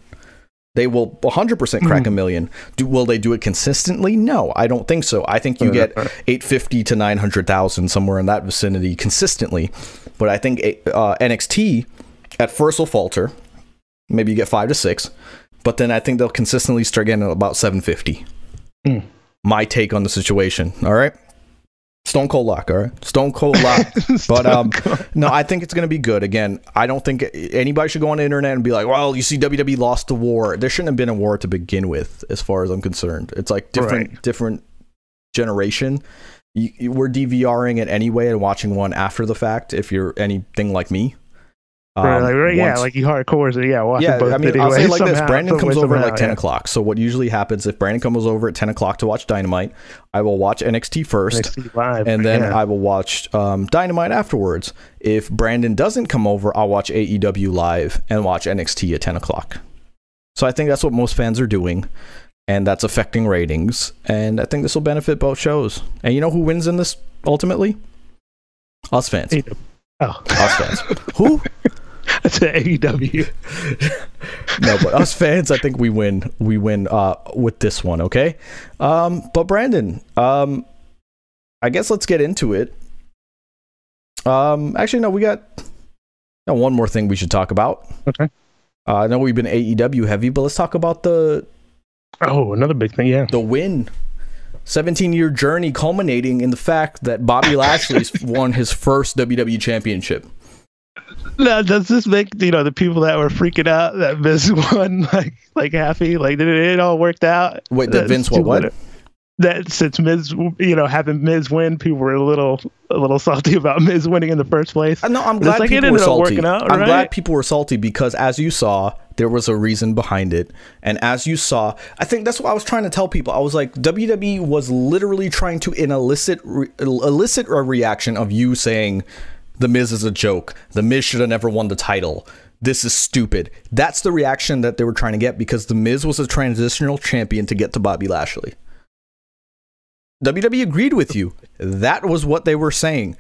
They will 100% crack a million. Do, will they do it consistently? No, I don't think so. I think you get 850 to 900,000 somewhere in that vicinity consistently. But I think uh, NXT at first will falter. Maybe you get five to six, but then I think they'll consistently start getting about 750.
Hmm.
My take on the situation. All right. Stone Cold Lock, all right? Stone Cold Lock. but um, no, I think it's going to be good. Again, I don't think anybody should go on the internet and be like, well, you see WWE lost the war. There shouldn't have been a war to begin with, as far as I'm concerned. It's like different,
Right.
different generation. You, you- we're DVRing it anyway and watching one after the fact if you're anything like me.
Right,
Um,
like, right, yeah,
once-
like you hardcore, so yeah, watch
yeah,
both
I mean,
anyway,
I'll say like this: Brandon comes over at like ten
yeah.
o'clock. So what usually happens if Brandon comes over at ten o'clock to watch Dynamite, I will watch NXT first,
NXT live,
and then
yeah.
I will watch um, Dynamite afterwards. If Brandon doesn't come over, I'll watch AEW live and watch NXT at ten o'clock. So I think that's what most fans are doing, and that's affecting ratings. And I think this will benefit both shows. And you know who wins in this ultimately? Us fans.
AEW. Oh,
Us fans. who?
that's an AEW.
no, but us fans, I think we win. We win uh, with this one, okay? Um, but Brandon, um, I guess let's get into it. Um, actually, no, we got no, one more thing we should talk about.
Okay.
Uh, I know we've been AEW heavy, but let's talk about the
Oh, another big thing, yeah.
the win. 17 year journey culminating in the fact that Bobby Lashley's won his first WWE championship.
Now, does this make you know the people that were freaking out that Miz won like like happy? Like did it, it all worked out?
Wait, that Vince what, what?
That since Miz, you know, having Miz win, people were a little a little salty about Miz winning in the first place.
No, I'm glad
like it
people were salty.
working out,
I'm
right?
glad people were salty because, as you saw, there was a reason behind it, and as you saw, I think that's what I was trying to tell people. I was like, WWE was literally trying to elicit re- elicit a reaction of you saying, "The Miz is a joke. The Miz should have never won the title." This is stupid. That's the reaction that they were trying to get because The Miz was a transitional champion to get to Bobby Lashley. WWE agreed with you. That was what they were saying.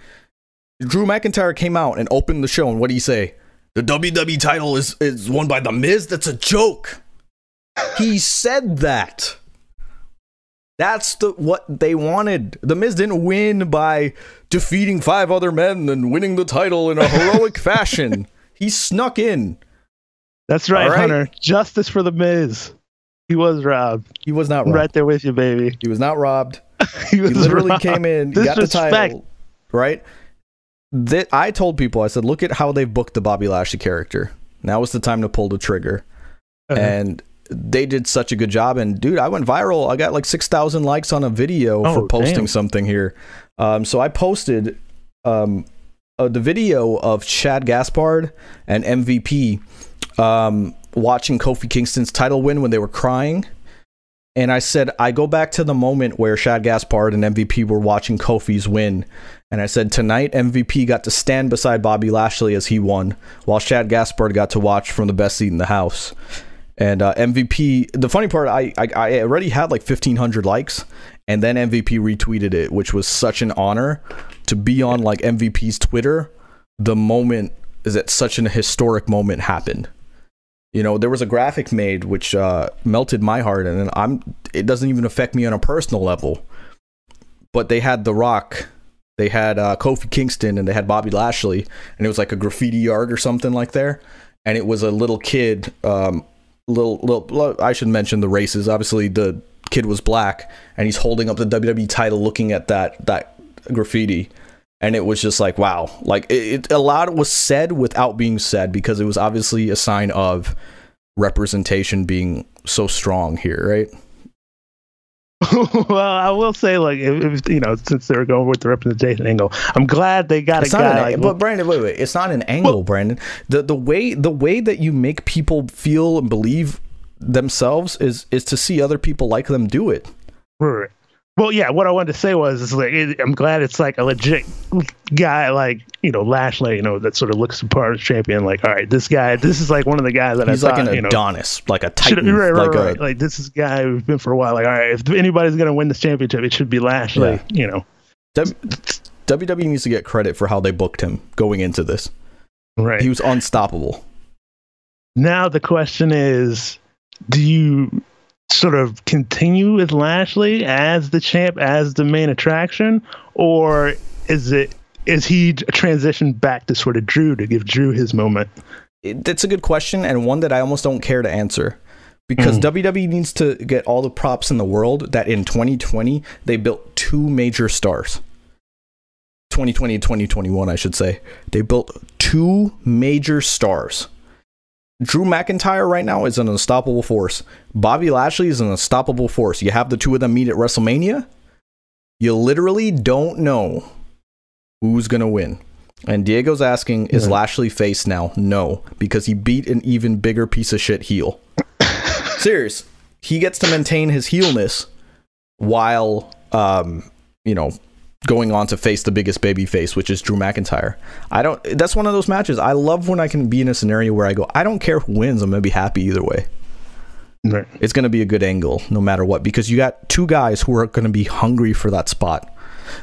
Drew McIntyre came out and opened the show, and what do he say? The WWE title is, is won by The Miz? That's a joke. he said that. That's the what they wanted. The Miz didn't win by defeating five other men and winning the title in a heroic fashion. He snuck in.
That's right,
right.
Hunter. Justice for the Miz. He was robbed.
He was not robbed.
right there with you, baby.
He was not robbed.
He was
He literally came in, got the
Disrespect.
title, right? That I told people, I said, look at how they booked the Bobby Lashley character. Now is the time to pull the trigger.
Uh-huh.
and they did such a good job. And dude, I went viral. I got like six thousand likes on a video
Oh,
for posting
damn.
something here. Um, so I posted um, uh, the video of Shad Gaspard and MVP um, watching Kofi Kingston's title win when they were crying. And I said, I go back to the moment where Shad Gaspard and MVP were watching Kofi's win. And I said, tonight MVP got to stand beside Bobby Lashley as he won, while Shad Gaspard got to watch from the best seat in the house. And uh, MVP, the funny part, I, I I already had like fifteen hundred likes, and then MVP retweeted it, which was such an honor to be on like MVP's Twitter. The moment is that such an historic moment happened. You know, there was a graphic made which uh, melted my heart, and I'm. It doesn't even affect me on a personal level, but they had The Rock, they had uh, Kofi Kingston, and they had Bobby Lashley, and it was like a graffiti art or something like there. and it was a little kid. Um, little, little. I should mention the races. Obviously, the kid was black, and he's holding up the WWE title, looking at that that graffiti, and it was just like, wow. Like it, it a lot was said without being said because it was obviously a sign of representation being so strong here, right?
well, I will say, like, if, you know, since they were going with the representation angle, I'm glad they got
it's
a guy.
an,
like,
but Brandon, wait, wait, it's not an angle,
Well-
Brandon. The the way the way that you make people feel and believe themselves is is to see other people like them do it.
Right. Well, yeah. What I wanted to say was, is like, it, I'm glad it's like a legit guy, like you know, Lashley, you know, that sort of looks the part of champion. Like, all right, this guy, this is like one of the guys that
He's
I
like
thought,
an
you know,
Adonis, like a Titan,
right, right,
like
right.
a
like this is a guy who's been for a while. Like, all right, if anybody's gonna win this championship, it should be Lashley.
Yeah.
You know,
W- WWE needs to get credit for how they booked him going into this.
right.
He was unstoppable.
Now the question is, do you sort of continue with Lashley as the champ, as the main attraction, or is it is he transitioned back to sort of Drew to give Drew his moment?
That's a good question and one that I almost don't care to answer because hmm. WWE needs to get all the props in the world that in 2020 they built two major stars. 2020 and 2021, I should say. They built two major stars. Drew McIntyre right now is an unstoppable force. Bobby Lashley is an unstoppable force. You have the two of them meet at WrestleMania. You literally don't know who's going to win. And Diego's asking, is
Yeah.
Lashley face now? No, because he beat an even bigger piece of shit heel. Serious. He gets to maintain his heelness while, um, you know, going on to face the biggest baby face, which is Drew McIntyre. I don't. That's one of those matches. I love when I can be in a scenario where I go, I don't care who wins. I'm gonna be happy either way.
Right.
It's gonna be a good angle no matter what because you got two guys who are gonna be hungry for that spot.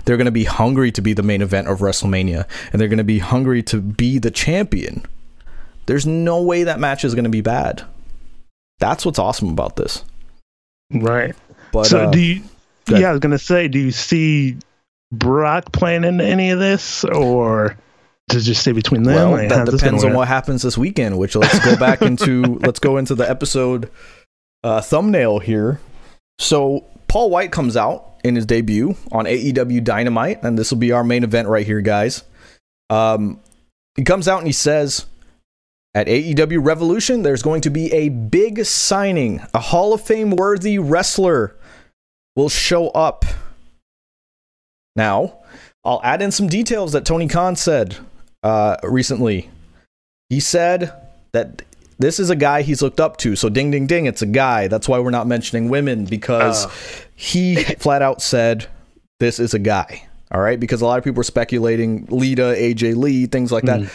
They're gonna be hungry to be the main event of WrestleMania, and they're gonna be hungry to be the champion. There's no way that match is gonna be bad. That's what's awesome about this.
Right.
But
so
uh,
do you? Yeah, I was gonna say, do you see Brock playing into any of this, or does it just stay between them?
Well,
Like,
that depends on what happens this weekend. Which let's go back into let's go into the episode uh, thumbnail here. So Paul Wight comes out in his debut on AEW Dynamite, and this will be our main event right here, guys. Um, he comes out and he says, "At AEW Revolution, there's going to be a big signing. A Hall of Fame worthy wrestler will show up." Now, I'll add in some details that Tony Khan said uh, recently. He said that this is a guy he's looked up to. So, ding, ding, ding, it's a guy. That's why we're not mentioning women because
Oh.
he flat out said this is a guy. All right, because a lot of people are speculating Lita, AJ Lee, things like that.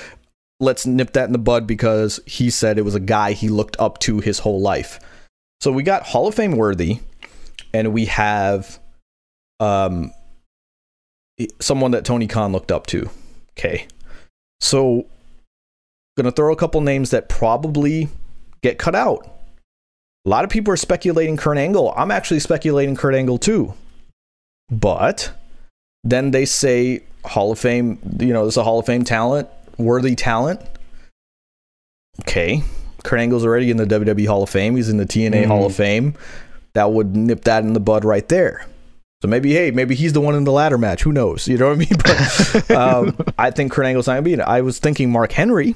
Let's nip that in the bud because he said it was a guy he looked up to his whole life. So we got Hall of Fame worthy, and we have um someone that Tony Khan looked up to. Okay. So gonna throw a couple names that probably get cut out. A lot of people are speculating Kurt Angle. I'm actually speculating Kurt Angle too. But then they say Hall of Fame, you know, there's a Hall of Fame talent, worthy talent. Okay. Kurt Angle's already in the WWE Hall of Fame. He's in the TNA Hall of mm-hmm. Fame. That would nip that in the bud right there. So maybe, hey, maybe he's the one in the ladder match. Who knows? You know what I mean? But um, I think Kurt Angle's not going to be in it. I was thinking Mark Henry.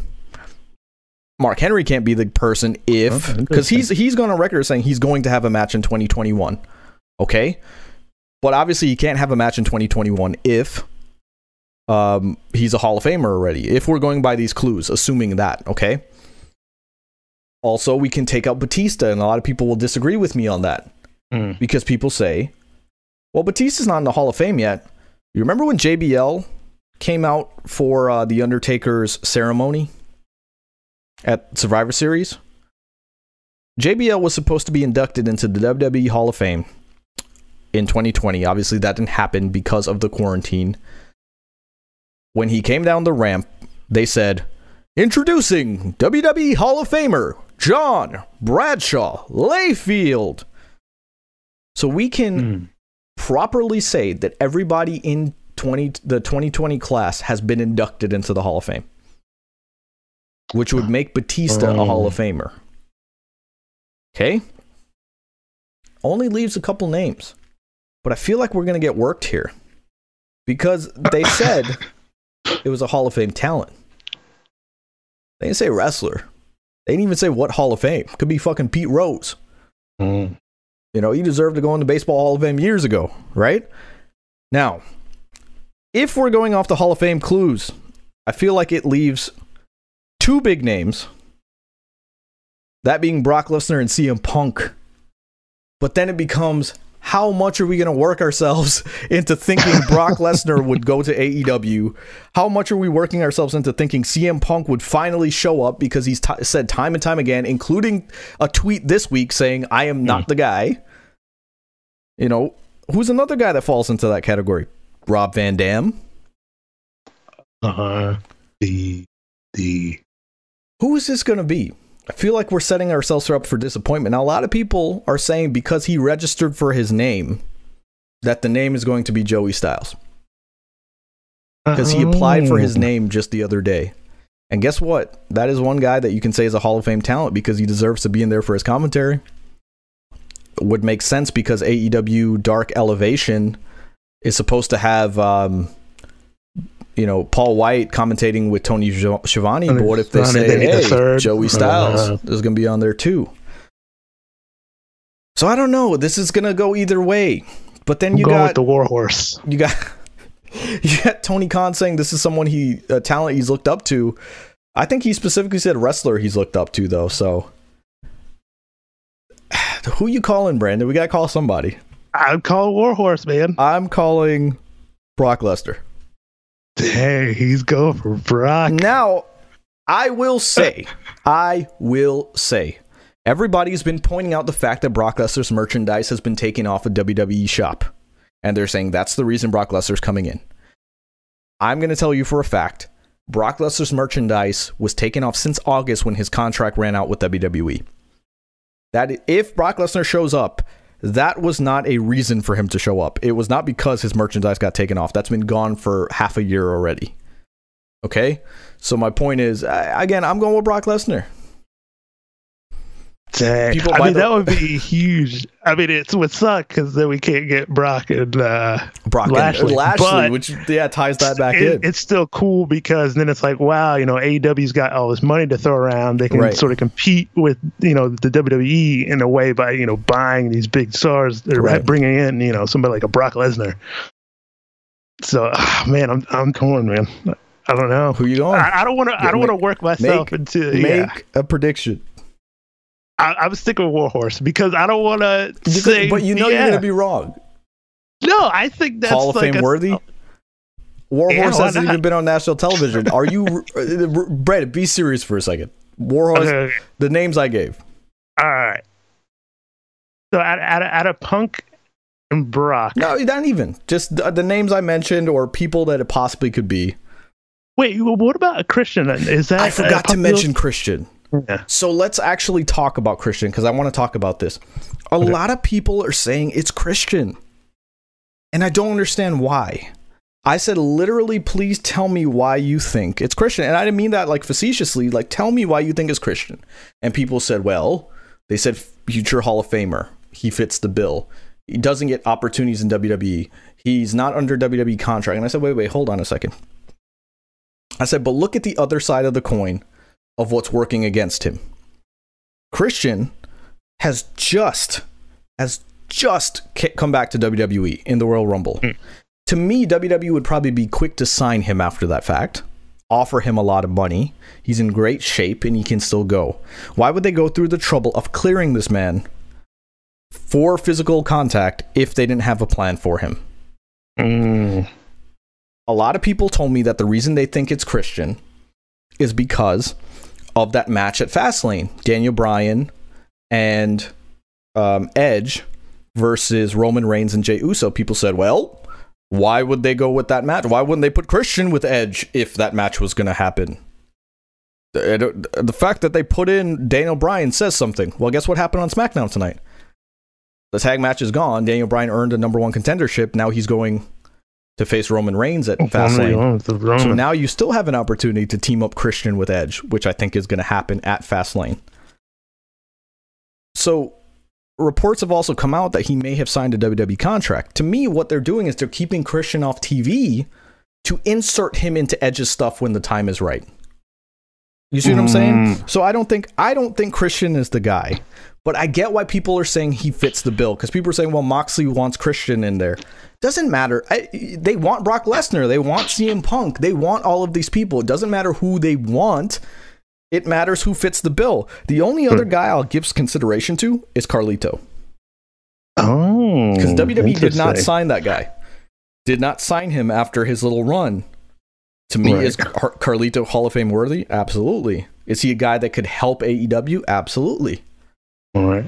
Mark Henry can't be the person if because he's he's gone on record saying he's going to have a match in 2021. Okay, but obviously he can't have a match in 2021 if um he's a Hall of Famer already. If we're going by these clues, assuming that, okay. Also, we can take out Batista, and a lot of people will disagree with me on that
Mm.
because people say, "Well, Batista's not in the Hall of Fame yet." You remember when JBL came out for uh, the Undertaker's ceremony at Survivor Series? JBL was supposed to be inducted into the WWE Hall of Fame in 2020. Obviously, that didn't happen because of the quarantine. When he came down the ramp, they said, Introducing WWE Hall of Famer John Bradshaw Layfield. So we can
Mm.
Properly say that everybody in 20 the 2020 class has been inducted into the Hall of Fame. which would make Batista a
Oh.
Hall of Famer. Okay? Only leaves a couple names. But I feel like we're going to get worked here. Because they said it was a Hall of Fame talent. They didn't say wrestler. They didn't even say what Hall of Fame. Could be fucking Pete Rose.
Mm.
You know, he deserved to go in the Baseball Hall of Fame years ago, right? Now, if we're going off the Hall of Fame clues, I feel like it leaves two big names. That being Brock Lesnar and CM Punk. But then it becomes how much are we going to work ourselves into thinking Brock Lesnar would go to AEW? How much are we working ourselves into thinking CM Punk would finally show up because he's t- said time and time again, including a tweet this week saying, I am not the guy. You know, who's another guy that falls into that category? Rob Van Dam.
Uh huh. the the
Who is this going to be? I feel like we're setting ourselves up for disappointment. Now, a lot of people are saying because he registered for his name, that the name is going to be Joey Styles. Because he applied for his
Oh.
name just the other day. And guess what? That is one guy that you can say is a Hall of Fame talent because he deserves to be in there for his commentary. Would make sense because AEW Dark Elevation is supposed to have, um, you know, Paul Wight commentating with Tony Schi- Schiavone. But what if they say, hey,
third?
Joey Styles
Uh,
is going to be on there too? So I don't know. This is going to go either way. But then you got
with the Warhorse.
you got you got Tony Khan saying this is someone he a talent he's looked up to. I think he specifically said wrestler he's looked up to though. So who you calling, Brandon? We gotta call somebody.
I'd call Warhorse, man.
I'm calling Brock Lesnar.
Hey, he's going for Brock.
Now, I will say, I will say, everybody's been pointing out the fact that Brock Lesnar's merchandise has been taken off a WWE shop. And they're saying that's the reason Brock Lesnar's coming in. I'm going to tell you for a fact Brock Lesnar's merchandise was taken off since August when his contract ran out with WWE. That if Brock Lesnar shows up, that was not a reason for him to show up. It was not because his merchandise got taken off. That's been gone for half a year already. Okay? So my point is, again, I'm going with Brock Lesnar.
Dang.
People
I mean,
the-
that would be huge. I mean, it would suck because then we can't get Brock and uh,
Brock and
Lashley,
Lashley,
but
which yeah ties that back
it-
in.
it's still cool because then it's like, wow, you know, AEW's got all this money to throw around. They can
Right.
sort of compete with, you know, the WWE in a way by, you know, buying these big stars, or
Right.
bringing in, you know, somebody like a Brock Lesnar. So, ah, man, I'm I'm torn, man. I don't know.
Who you going?
I, I don't want to. I don't want to work myself
make-
into.
Make
yeah,
a prediction.
I, I'm sticking with Warhorse because I don't want to say.
but you know
yeah.
you're gonna be wrong.
No, I think that's
Hall of
like
Fame
a-
worthy. Warhorse
Yeah,
hasn't
not?
even been on national television. Are you, uh, Brett? Be serious for a second. Warhorse,
Okay,
the names I gave.
all right. So out, out, out of Punk and Brock.
No, not even. Just the, the names I mentioned or people that it possibly could be.
Wait, what about a Christian? then? Is that
I forgot to mention Christian.
Yeah.
So let's actually talk about Christian because I want to talk about this. A
Okay.
lot of people are saying it's Christian, and I don't understand why. I said literally, please tell me why you think it's Christian, and I didn't mean that like facetiously. Like, tell me why you think it's Christian. And people said, well, they said future Hall of Famer. He fits the bill. He doesn't get opportunities in WWE. He's not under WWE contract. And I said, wait, wait, hold on a second. I said, but look at the other side of the coin of what's working against him. Christian has just has just come back to WWE in the Royal Rumble. To me, WWE would probably be quick to sign him after that fact, offer him a lot of money. He's in great shape and he can still go. Why would they go through the trouble of clearing this man for physical contact if they didn't have a plan for him?
Mm.
a lot of people told me that the reason they think it's Christian is because of that match at Fastlane, Daniel Bryan and um, Edge versus Roman Reigns and Jey Uso. People said, well, why would they go with that match? Why wouldn't they put Christian with Edge if that match was going to happen? The, the fact that they put in Daniel Bryan says something. Well, guess what happened on SmackDown tonight? The tag match is gone. Daniel Bryan earned a number one contendership. Now he's going to face Roman Reigns at Fastlane.
known as the
So now you still have an opportunity to team up Christian with Edge, which I think is going to happen at Fastlane. So reports have also come out that he may have signed a WWE contract. To me, what they're doing is they're keeping Christian off TV to insert him into Edge's stuff when the time is right. You see what I'm mm. saying? So I don't think I don't think Christian is the guy. But I get why people are saying he fits the bill because people are saying, well, Moxley wants Christian in there. Doesn't matter. I, they want Brock Lesnar. They want CM Punk. They want all of these people. It doesn't matter who they want. It matters who fits the bill. The only hmm. other guy I'll give consideration to is Carlito
oh,
because WWE did not sign that guy. Did not sign him after his little run. To me,
Right.
is Car- Carlito Hall of Fame worthy? Absolutely. Is he a guy that could help AEW? Absolutely.
All right.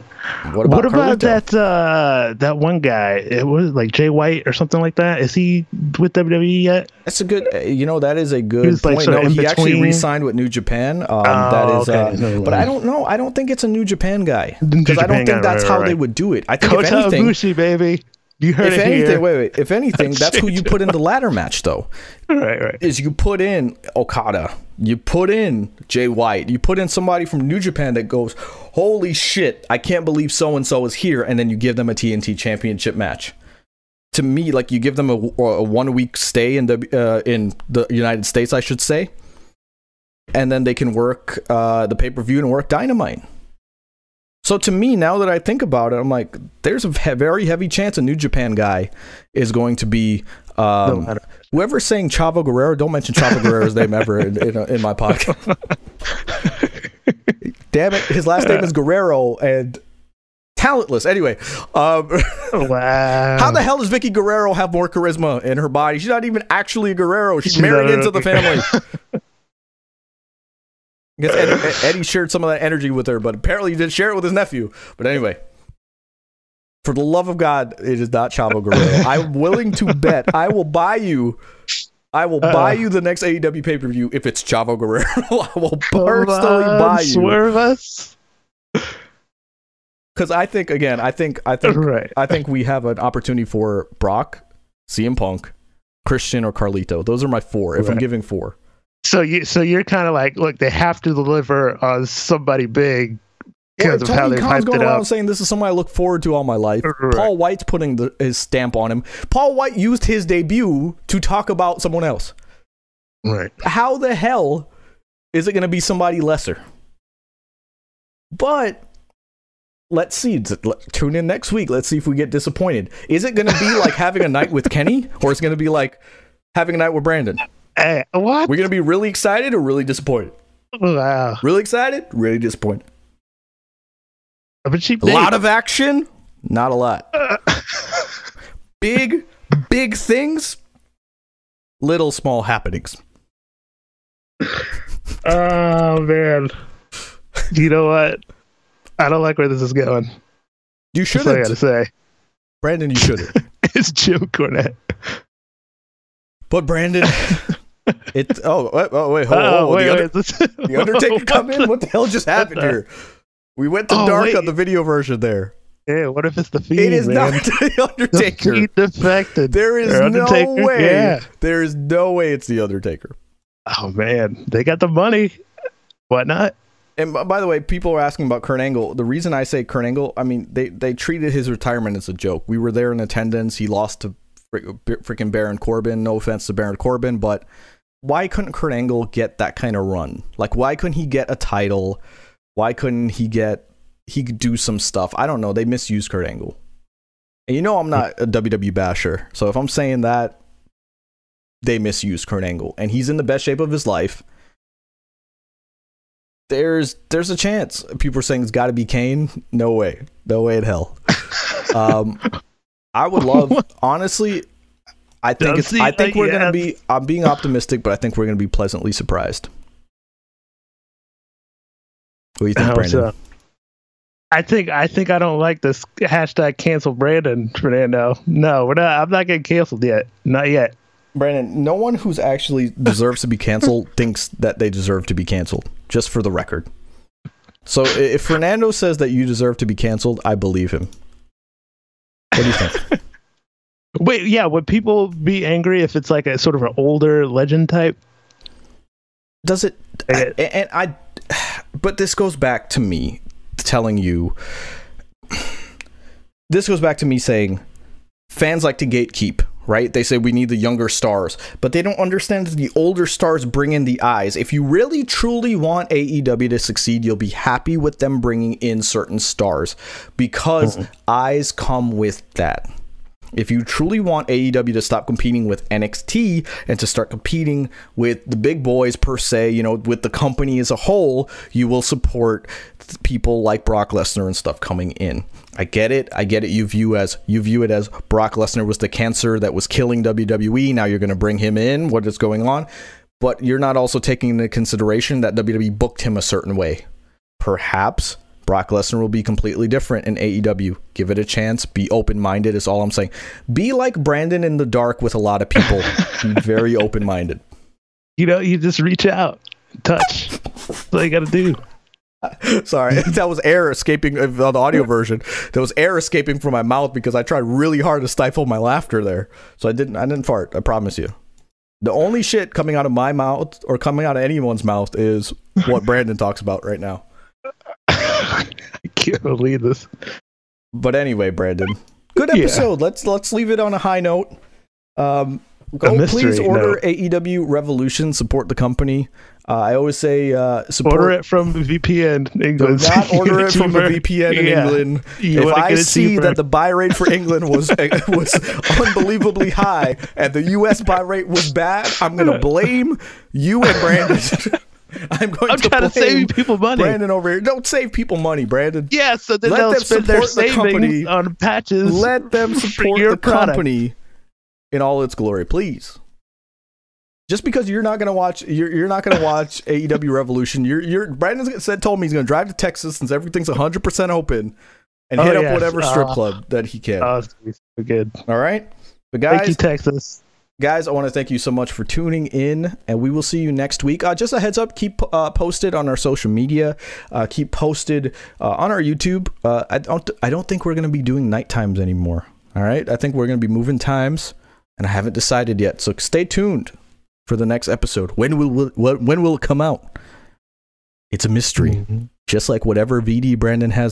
What about,
what about that uh that one guy? It was like Jay White or something like that. Is he with WWE yet?
That's a good. uh, You know, that is a good
like,
point.
sort
No, he actually re-signed with New Japan. Um,
Oh,
that is,
okay.
uh,
Never
but I don't know. I don't think it's a New Japan guy because I don't think
guy,
that's
right,
how
right,
they would do it. I think if
Kota
anything,
Ibushi, baby. You heard
if
it
anything,
here.
wait, wait. If anything, that's who you put in the ladder match, though.
Right, right.
Is you put in Okada, you put in Jay White, you put in somebody from New Japan that goes, "Holy shit, I can't believe so and so is here," and then you give them a TNT Championship match. To me, like you give them a, a one week stay in the uh, in the United States, I should say, and then they can work uh, the pay per view and work Dynamite. So to me, now that I think about it, I'm like, there's a very heavy chance a New Japan guy is going to be um, whoever's saying Chavo Guerrero. Don't mention Chavo Guerrero's name ever in, in, in my podcast. Damn it, his last name is Guerrero and talentless. Anyway, um,
Wow.
how the hell does Vickie Guerrero have more charisma in her body? She's not even actually a Guerrero. She's,
She's
married into the family. I guess Eddie, Eddie shared some of that energy with her, but apparently he didn't share it with his nephew. But anyway, for the love of God, it is not Chavo Guerrero. I'm willing to bet. I will buy you. I will buy
Uh.
you the next AEW pay per view if it's Chavo Guerrero. I will personally
on,
buy you
Swerve us.
because I think again. I think I think
Right.
I think we have an opportunity for Brock, CM Punk, Christian, or Carlito. Those are my four. If I'm giving four,
So you so you're kind of like, look, they have to deliver on somebody big
Well,
because of how
Tony Khan's going around saying this is something I look forward to all my life.
Right.
Paul Wight's putting the, his stamp on him. Paul Wight used his debut to talk about someone else.
Right.
How the hell is it going to be somebody lesser? But let's see. Tune in next week. Let's see if we get disappointed. Is it going to be like having a night with Kenny, or is it going to be like having a night with Brandon?
Hey, what?
We're going to be really excited or really disappointed?
wow.
Really excited, really disappointed.
But cheap
A lot of action, not a lot. Uh. Big, big things, little small happenings.
Oh man. You know what? I don't like where this is going.
You
That's what I gotta say.
Brandon. You shouldn't.
It's Jim Cornette.
But Brandon, it. Oh, oh, wait, hold.
Oh,
hold
wait,
the, Under-
wait, this-
the Undertaker oh, come in. What the hell just happened here? We went to
Oh,
dark
wait.
on the video version there.
Yeah, what if it's the fiend?
It is
man?
not the
the
Undertaker.
fiend defected.
There is no way.
Yeah.
There is no way it's the Undertaker.
Oh man, they got the money. Why not?
And by the way, people are asking about Kurt Angle. The reason I say Kurt Angle, I mean, they, they treated his retirement as a joke. We were there in attendance. He lost to freaking Baron Corbin. No offense to Baron Corbin, but why couldn't Kurt Angle get that kind of run? Like, why couldn't he get a title? Why couldn't he get, he could do some stuff? I don't know. They misused Kurt Angle. And you know, I'm not a WWE basher. So if I'm saying that, they misused Kurt Angle. And he's in the best shape of his life there's there's a chance. People are saying it's got to be Kane. No way, no way in hell. Um, I would love, honestly. I think it's. I think we're gonna be. I'm being optimistic, but I think we're gonna be pleasantly surprised. What do you think, Brandon?
I think I think I don't like this hashtag cancel Brandon Fernando. No, we're not. I'm not getting canceled yet. Not yet.
Brandon, no one who's actually deserves to be canceled thinks that they deserve to be canceled. Just for the record. So if Fernando says that you deserve to be canceled, I believe him. What do you think?
Wait, yeah, would people be angry if it's like a sort of an older legend type?
Does it? A- And I, but this goes back to me telling you. This goes back to me saying, fans like to gatekeep, right? They say we need the younger stars, but they don't understand that the older stars bring in the eyes. If you really truly want AEW to succeed, you'll be happy with them bringing in certain stars because mm-hmm. eyes come with that. If you truly want AEW to stop competing with NXT and to start competing with the big boys per se, you know, with the company as a whole, you will support people like Brock Lesnar and stuff coming in. I get it. I get it. You view as you view it as Brock Lesnar was the cancer that was killing WWE. Now you're going to bring him in. What is going on? But you're not also taking into consideration that WWE booked him a certain way. Perhaps Brock Lesnar will be completely different in AEW. Give it a chance. Be open minded, is all I'm saying. Be like Brandon in the dark with a lot of people. be very open minded.
You know, you just reach out, touch. That's all you got to do.
Sorry, that was air escaping uh, on the audio version. That was air escaping from my mouth because I tried really hard to stifle my laughter there. So I didn't. I didn't fart. I promise you. The only shit coming out of my mouth or coming out of anyone's mouth is what Brandon talks about right now.
I can't believe this.
But anyway, Brandon, good
Yeah.
episode. Let's let's leave it on a high note. Um, go please order
note.
AEW Revolution. Support the company. Uh, I always say uh, support.
Order it from VPN
Do
England.
not order it from a VPN in
Yeah.
England.
You
if I see
cheaper.
that the buy rate for England was was unbelievably high and the US buy rate was bad, I'm going to blame you and Brandon. I'm going
I'm
to
trying to save people money.
Brandon over here. Don't save people money, Brandon.
Yeah, so then
Let
they'll
them
spend their
support the company.
savings on patches.
Let them support
your
the
product.
company in all its glory, please. Just because you're not gonna watch, you're, you're not gonna watch AEW Revolution. You're you're Brandon said told me he's gonna drive to Texas since everything's 100 percent open, and
Oh,
hit up whatever strip
Uh,
club that he can.
Oh, it's gonna so good.
all right, but
Thank you, Texas.
Guys, I want to thank you so much for tuning in, and we will see you next week. Uh, just a heads up, keep uh, posted on our social media. Uh, keep posted uh, on our YouTube. Uh, I don't, I don't think we're gonna be doing night times anymore. All right, I think we're gonna be moving times, and I haven't decided yet. So stay tuned for the next episode. When will when will it come out? It's a mystery,
Mhm.
just like whatever VD Brandon has